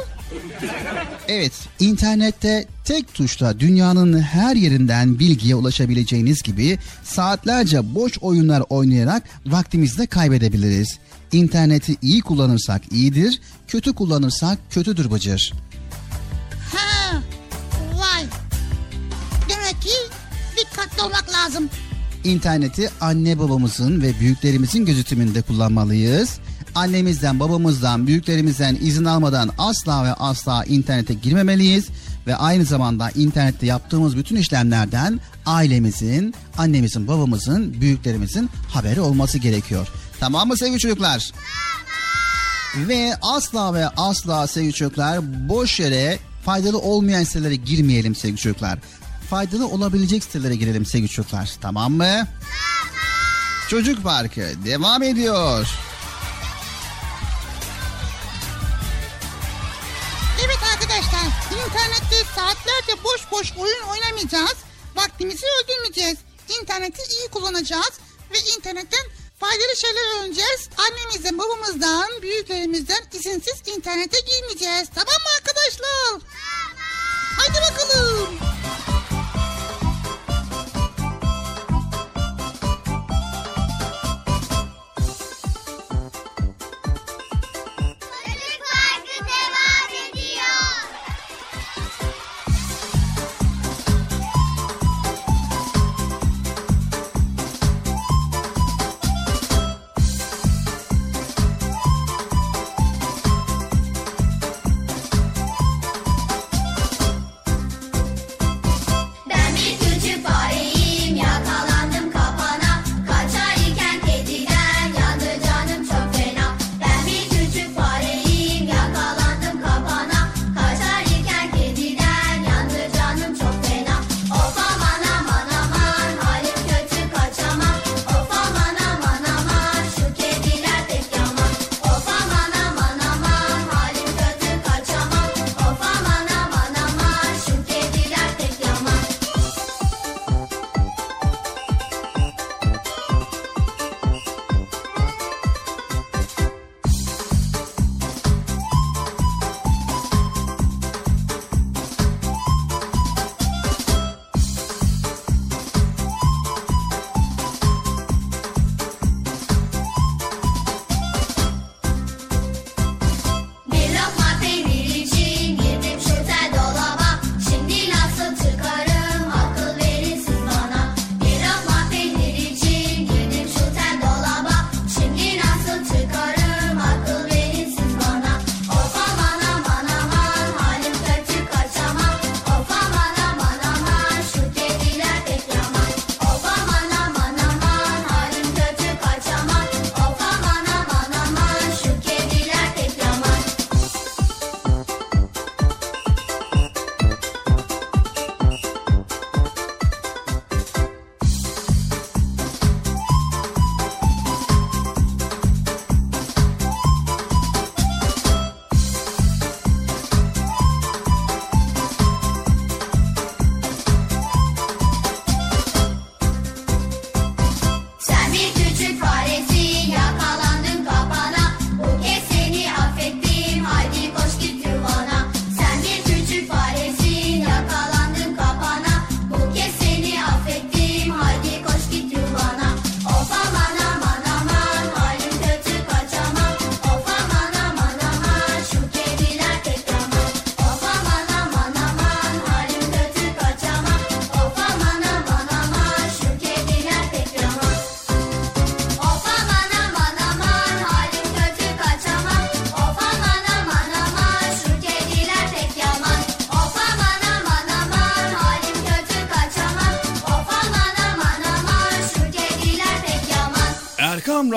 Evet internette tek tuşla dünyanın her yerinden bilgiye ulaşabileceğiniz gibi saatlerce boş oyunlar oynayarak vaktimizi de kaybedebiliriz. İnterneti iyi kullanırsak iyidir, kötü kullanırsak kötüdür Bıcır. Ha. Vay. Demek ki dikkatli olmak lazım. İnterneti anne babamızın ve büyüklerimizin gözetiminde kullanmalıyız. Annemizden, babamızdan, büyüklerimizden izin almadan asla ve asla internete girmemeliyiz ve aynı zamanda internette yaptığımız bütün işlemlerden ailemizin, annemizin, babamızın, büyüklerimizin haberi olması gerekiyor. Tamam mı sevgili çocuklar? Ve asla ve asla sevgili çocuklar boş yere faydalı olmayan sitelere girmeyelim sevgili çocuklar. Faydalı olabilecek sitelere girelim sevgili çocuklar. Tamam mı? Çocuk Parkı devam ediyor. Arkadaşlar, internette saatlerce boş boş oyun oynamayacağız. Vaktimizi öldürmeyeceğiz. İnterneti iyi kullanacağız ve internetten faydalı şeyler öğreneceğiz. Annemizden, babamızdan, büyüklerimizden izinsiz internete girmeyeceğiz. Tamam mı arkadaşlar? Haydi bakalım.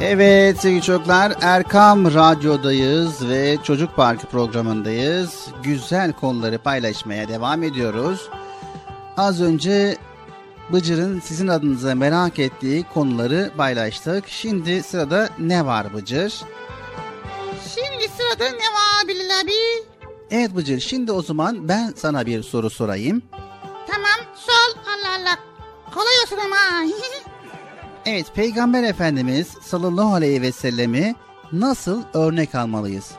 Evet sevgili çocuklar Erkam Radyo'dayız ve Çocuk Parkı programındayız. Güzel konuları paylaşmaya devam ediyoruz. Az önce Bıcır'ın sizin adınıza merak ettiği konuları paylaştık. Şimdi sırada ne var Bıcır? Şimdi sırada ne var Bilal abi? Evet Bıcır şimdi o zaman ben sana bir soru sorayım. Tamam Allah. Kolay olsun ama. Evet Peygamber Efendimiz sallallahu aleyhi ve sellemi nasıl örnek almalıyız?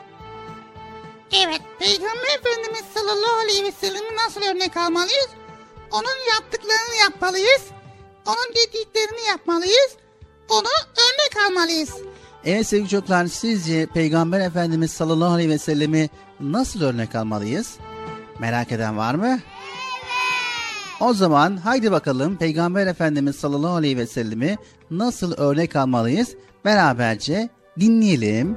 evet Peygamber Efendimiz sallallahu aleyhi ve sellem'i nasıl örnek almalıyız? Onun yaptıklarını yapmalıyız. Onun dediklerini yapmalıyız. Onu örnek almalıyız. Evet sevgili çocuklar sizce Peygamber Efendimiz sallallahu aleyhi ve sellemi nasıl örnek almalıyız? Merak eden var mı? O zaman haydi bakalım Peygamber Efendimiz sallallahu aleyhi ve sellemi nasıl örnek almalıyız? Beraberce dinleyelim.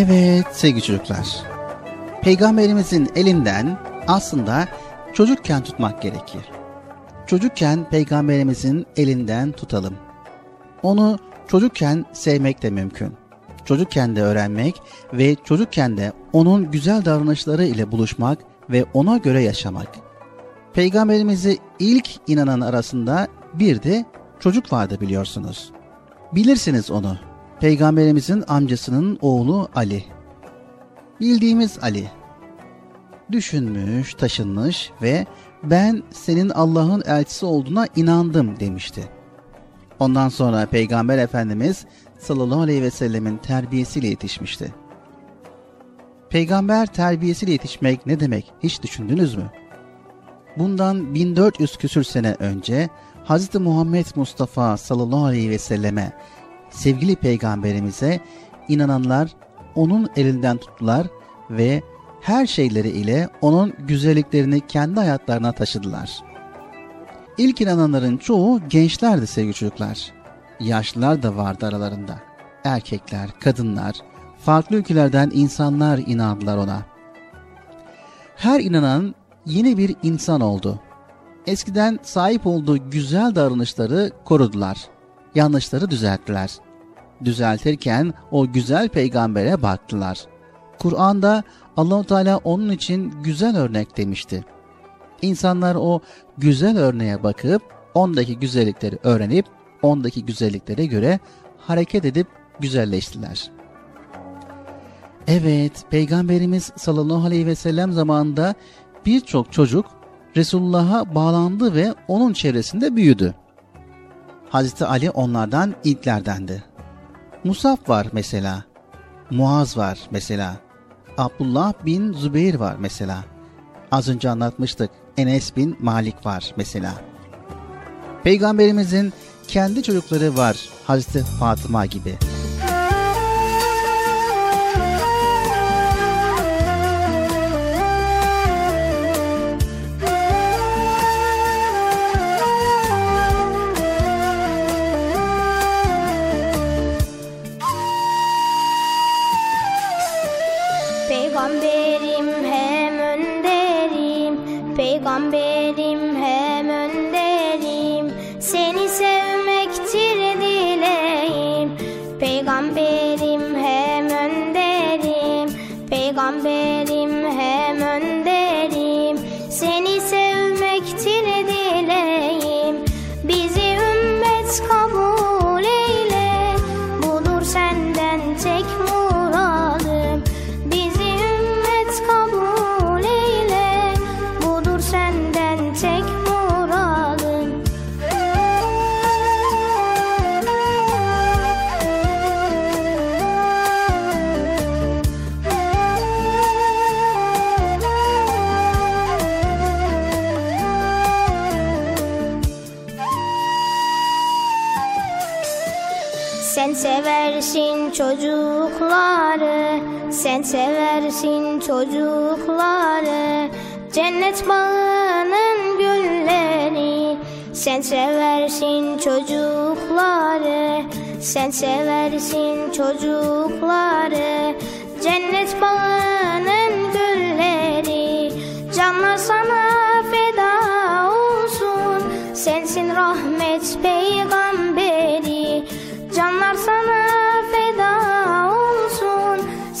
Evet sevgili çocuklar. Peygamberimizin elinden aslında çocukken tutmak gerekir. Çocukken peygamberimizin elinden tutalım. Onu çocukken sevmek de mümkün. Çocukken de öğrenmek ve çocukken de onun güzel davranışları ile buluşmak ve ona göre yaşamak. Peygamberimizi ilk inanan arasında bir de çocuk vardı biliyorsunuz. Bilirsiniz onu. Peygamberimizin amcasının oğlu Ali. Bildiğimiz Ali. Düşünmüş, taşınmış ve ben senin Allah'ın elçisi olduğuna inandım demişti. Ondan sonra Peygamber Efendimiz sallallahu aleyhi ve sellemin terbiyesiyle yetişmişti. Peygamber terbiyesiyle yetişmek ne demek hiç düşündünüz mü? Bundan 1400 küsür sene önce Hz. Muhammed Mustafa sallallahu aleyhi ve selleme sevgili peygamberimize inananlar onun elinden tuttular ve her şeyleri ile onun güzelliklerini kendi hayatlarına taşıdılar. İlk inananların çoğu gençlerdi sevgili çocuklar. Yaşlılar da vardı aralarında. Erkekler, kadınlar, farklı ülkelerden insanlar inandılar ona. Her inanan yeni bir insan oldu. Eskiden sahip olduğu güzel davranışları korudular. Yanlışları düzelttiler. Düzeltirken o güzel peygambere baktılar. Kur'an'da Allahu Teala onun için güzel örnek demişti. İnsanlar o güzel örneğe bakıp ondaki güzellikleri öğrenip ondaki güzelliklere göre hareket edip güzelleştiler. Evet, Peygamberimiz sallallahu aleyhi ve sellem zamanında birçok çocuk Resulullah'a bağlandı ve onun çevresinde büyüdü. Hazreti Ali onlardan ilklerdendi. Musab var mesela. Muaz var mesela. Abdullah bin Zübeyir var mesela. Az önce anlatmıştık. Enes bin Malik var mesela. Peygamberimizin kendi çocukları var. Hazreti Fatıma gibi. Gombe. Sen seversin çocukları Sen seversin çocukları. Cennet bağının gülleri Sen seversin çocukları. Sen seversin çocukları. Cennet bağının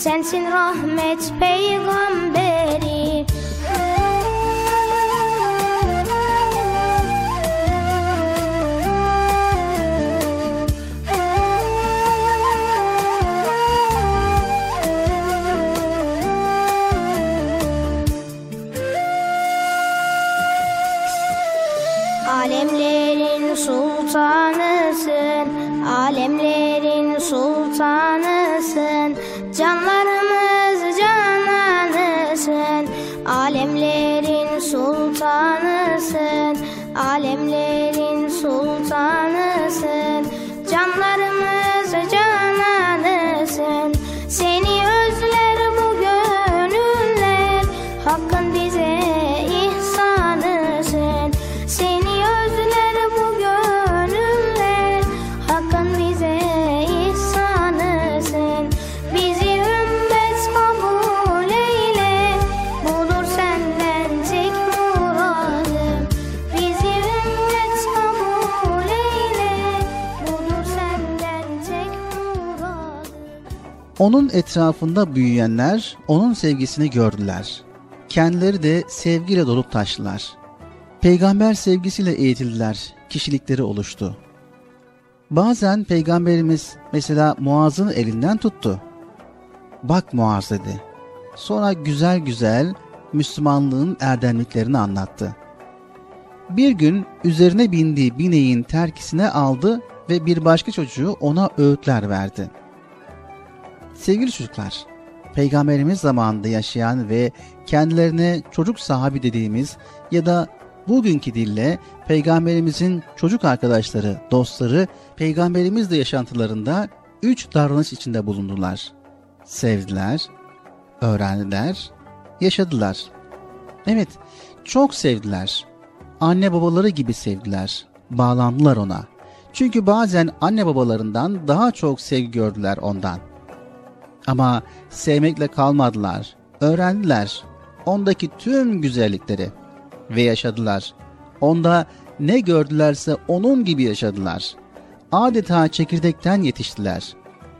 Sensin rahmet peygamberi Onun etrafında büyüyenler onun sevgisini gördüler. Kendileri de sevgiyle dolup taştılar. Peygamber sevgisiyle eğitildiler, kişilikleri oluştu. Bazen peygamberimiz mesela Muaz'ın elinden tuttu. Bak Muaz dedi. Sonra güzel güzel Müslümanlığın erdemliklerini anlattı. Bir gün üzerine bindiği bineğin terkisine aldı ve bir başka çocuğu ona öğütler verdi. Sevgili çocuklar, Peygamberimiz zamanında yaşayan ve kendilerine çocuk sahibi dediğimiz ya da bugünkü dille Peygamberimizin çocuk arkadaşları, dostları Peygamberimizle yaşantılarında üç davranış içinde bulundular. Sevdiler, öğrendiler, yaşadılar. Evet, çok sevdiler. Anne babaları gibi sevdiler. Bağlandılar ona. Çünkü bazen anne babalarından daha çok sevgi gördüler ondan. Ama sevmekle kalmadılar. Öğrendiler. Ondaki tüm güzellikleri ve yaşadılar. Onda ne gördülerse onun gibi yaşadılar. Adeta çekirdekten yetiştiler.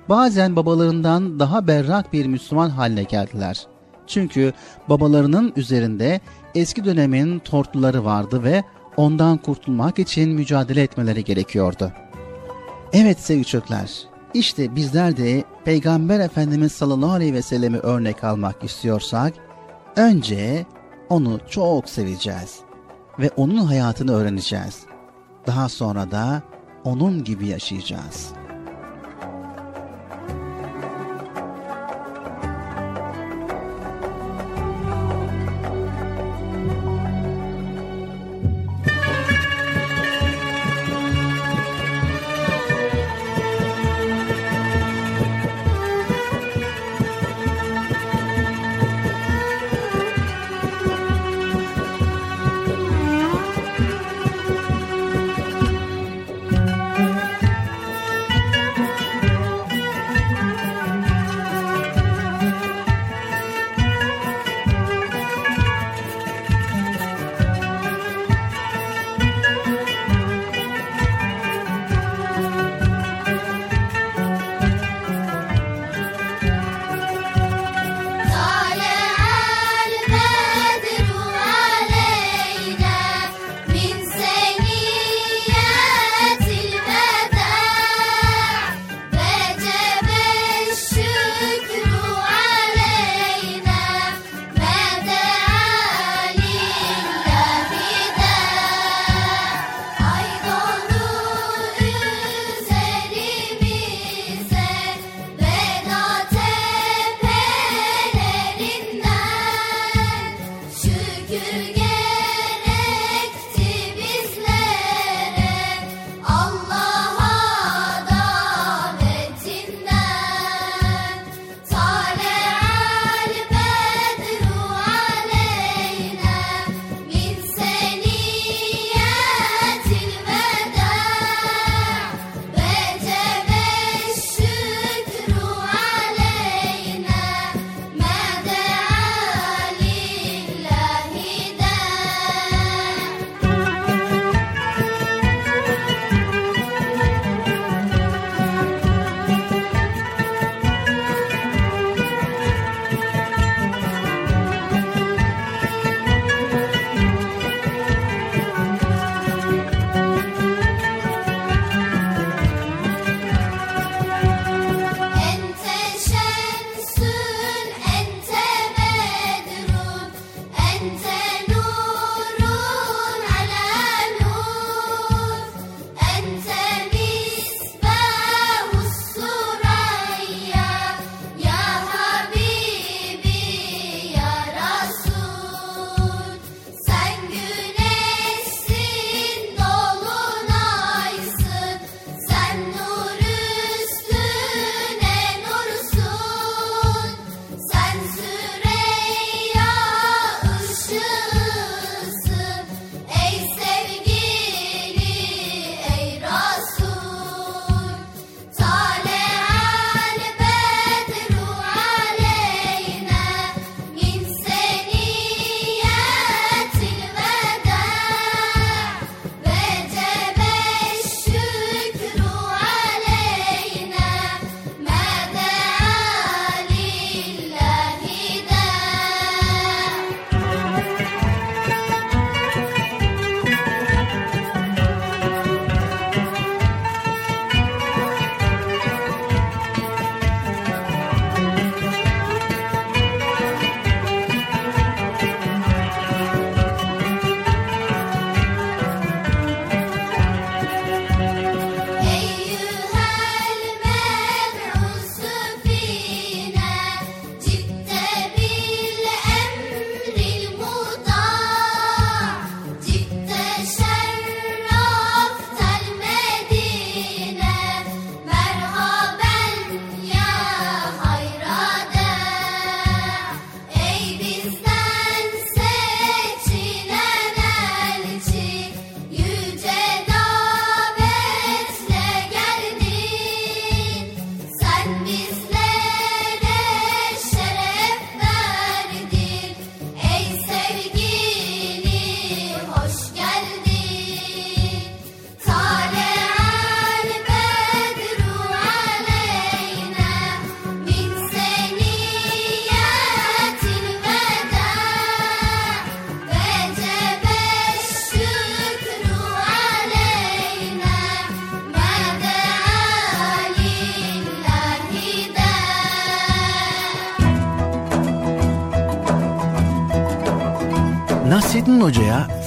Bazen babalarından daha berrak bir Müslüman haline geldiler. Çünkü babalarının üzerinde eski dönemin tortuları vardı ve ondan kurtulmak için mücadele etmeleri gerekiyordu. Evet sevgili çocuklar, işte bizler de Peygamber Efendimiz sallallahu aleyhi ve sellemi örnek almak istiyorsak, önce onu çok seveceğiz ve onun hayatını öğreneceğiz. Daha sonra da onun gibi yaşayacağız.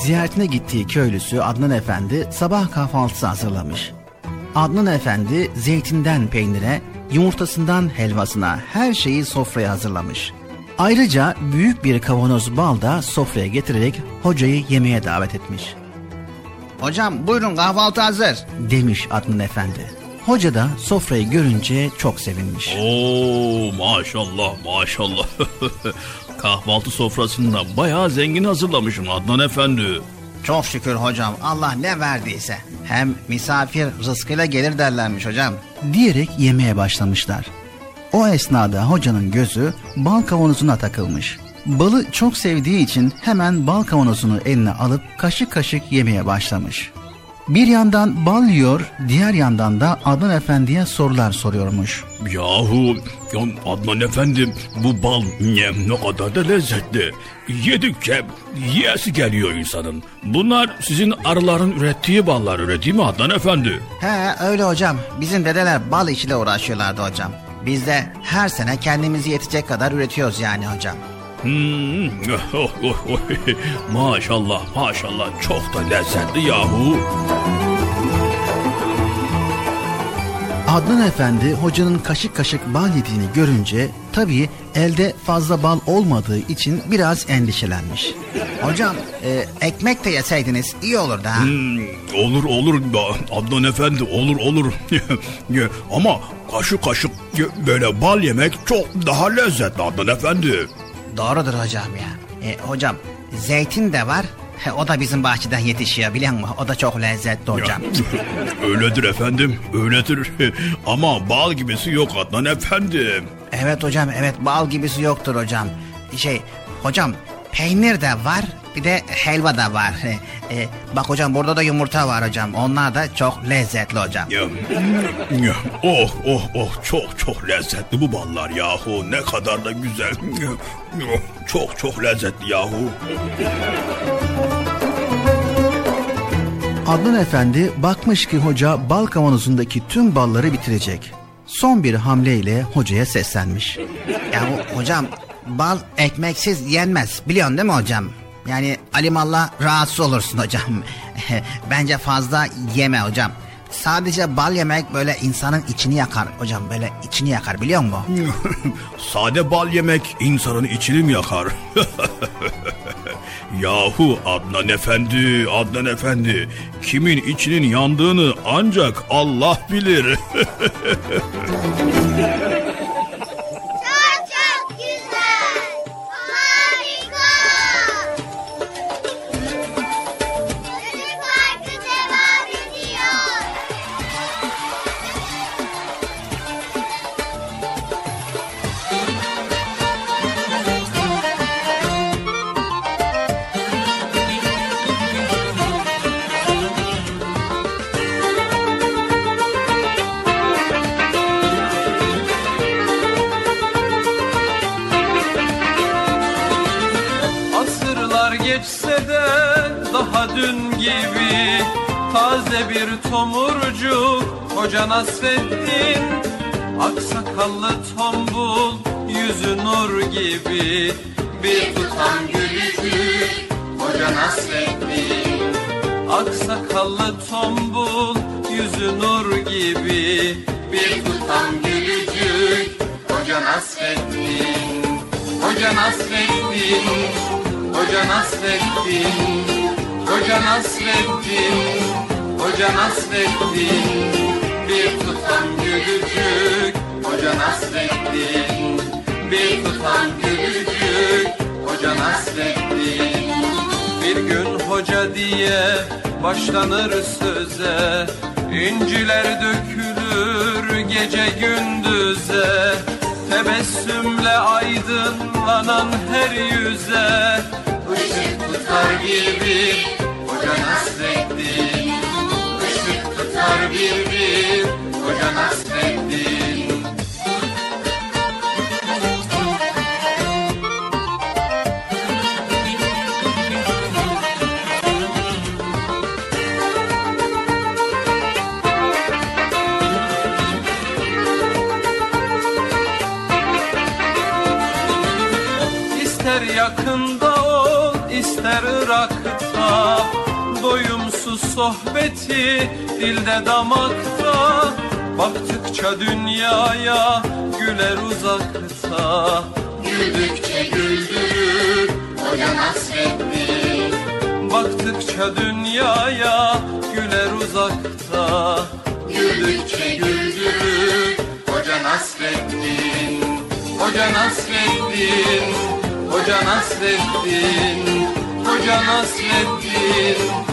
Ziyaretine gittiği köylüsü Adnan Efendi sabah kahvaltısı hazırlamış. Adnan Efendi zeytinden peynire, yumurtasından helvasına her şeyi sofraya hazırlamış. Ayrıca büyük bir kavanoz bal da sofraya getirerek hocayı yemeğe davet etmiş. Hocam buyurun kahvaltı hazır demiş Adnan Efendi. Hoca da sofrayı görünce çok sevinmiş. Oo maşallah maşallah. Kahvaltı sofrasında bayağı zengin hazırlamışım Adnan Efendi. Çok şükür hocam Allah ne verdiyse. Hem misafir rızkıyla gelir derlermiş hocam. Diyerek yemeye başlamışlar. O esnada hocanın gözü bal kavanozuna takılmış. Balı çok sevdiği için hemen bal kavanozunu eline alıp kaşık kaşık yemeye başlamış. Bir yandan bal yiyor, diğer yandan da Adnan Efendi'ye sorular soruyormuş. Yahu ya Adnan Efendi bu bal ne, ne kadar da lezzetli. Yedikçe yiyesi geliyor insanın. Bunlar sizin arıların ürettiği ballar öyle değil mi Adnan Efendi? He öyle hocam. Bizim dedeler bal işiyle uğraşıyorlardı hocam. Biz de her sene kendimizi yetecek kadar üretiyoruz yani hocam. Hmm, oh, oh, oh. maşallah maşallah çok da lezzetli yahu. Adnan Efendi hocanın kaşık kaşık bal yediğini görünce tabii elde fazla bal olmadığı için biraz endişelenmiş. Hocam e, ekmek de yeseydiniz iyi olurdu ha. Hmm, olur olur Adnan Efendi olur olur. Ama kaşık kaşık böyle bal yemek çok daha lezzetli Adnan Efendi. Doğrudur hocam ya. E, hocam zeytin de var. He, o da bizim bahçeden yetişiyor biliyor musun? O da çok lezzetli hocam. öyledir efendim öyledir. Ama bal gibisi yok Adnan Efendi. Evet hocam evet bal gibisi yoktur hocam. Şey hocam peynir de var bir de helva da var. E, bak hocam burada da yumurta var hocam. Onlar da çok lezzetli hocam. Oh oh oh çok çok lezzetli bu ballar yahu ne kadar da güzel. Çok çok lezzetli yahu. Adnan Efendi bakmış ki hoca bal kavanozundaki tüm balları bitirecek. Son bir hamleyle hocaya seslenmiş. Ya ho- hocam bal ekmeksiz yenmez biliyorsun değil mi hocam? Yani alimallah rahatsız olursun hocam. Bence fazla yeme hocam. Sadece bal yemek böyle insanın içini yakar hocam böyle içini yakar biliyor musun? Sade bal yemek insanın içini mi yakar? Yahu Adnan Efendi, Adnan Efendi. Kimin içinin yandığını ancak Allah bilir. Tomurcuk Hoca Nasreddin. Aksakallı tombul Yüzü nur gibi. Bir tutam gülücük Hoca Nasreddin. Aksakallı tombul Yüzü nur gibi. Bir tutam gülücük Hoca Nasreddin. Hoca Nasreddin Hoca Nasreddin. Hoca Nasreddin Hoca Nasreddin Bir tutam gülücük. Hoca Nasreddin Bir tutam gülücük. Hoca Nasreddin Bir gün hoca diye başlanır söze. İnciler dökülür gece gündüze. Tebessümle aydınlanan her yüze. Işık tutar bir Hoca Nasreddin Tutar bir bir Hoca Nasreddin sohbeti dilde damakta. Baktıkça dünyaya güler uzakta Güldükçe güldürür Hoca Nasreddin Baktıkça dünyaya güler uzakta Güldükçe güldürür Hoca Nasreddin Hoca Nasreddin Hoca Nasreddin Hoca Nasreddin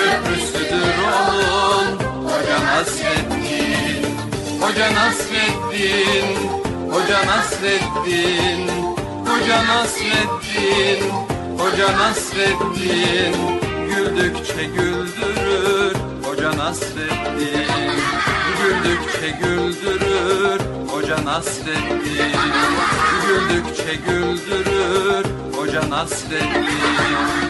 Köprüsüdür onun Hoca Nasreddin. Hoca Nasreddin Hoca Nasreddin. Hoca Nasreddin Hoca Nasreddin. Güldükçe güldürür Hoca Nasreddin. Güldükçe güldürür Hoca Nasreddin. Güldükçe güldürür Hoca Nasreddin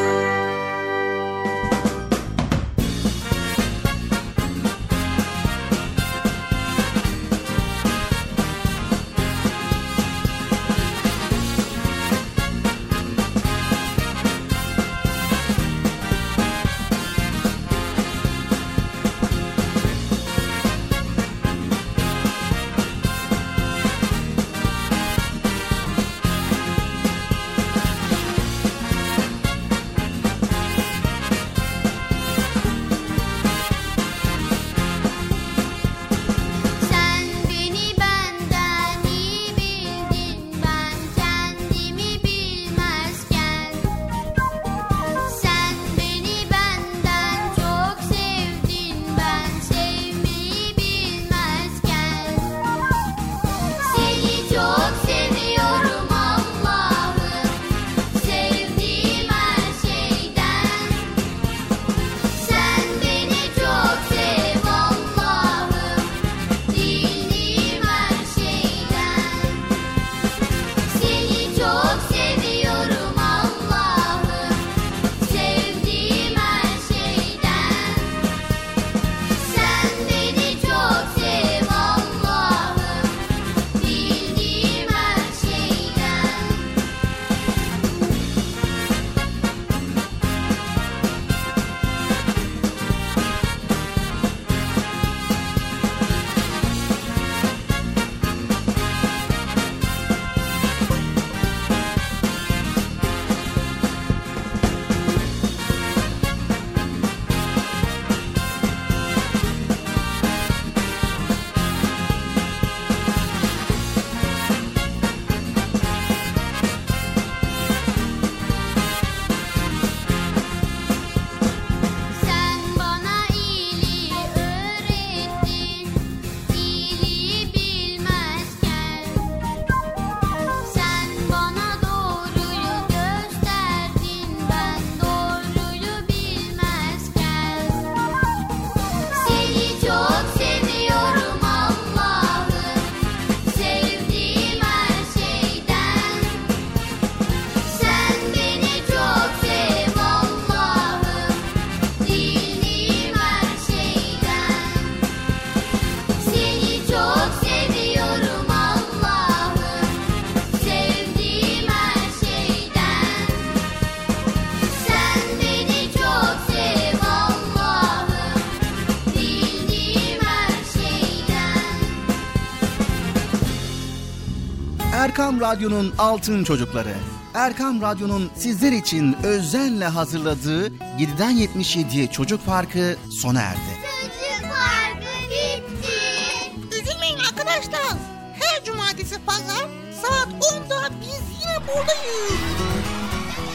Erkam Radyo'nun Altın Çocukları. Erkam Radyo'nun sizler için özenle hazırladığı 7'den 77'ye Çocuk Parkı sona erdi. Çocuk parkı bitti Üzülmeyin arkadaşlar. Her cumartesi pazar saat 10'da biz yine buradayız.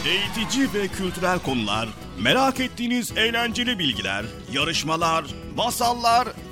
Eğitici ve kültürel konular, merak ettiğiniz eğlenceli bilgiler, yarışmalar, masallar,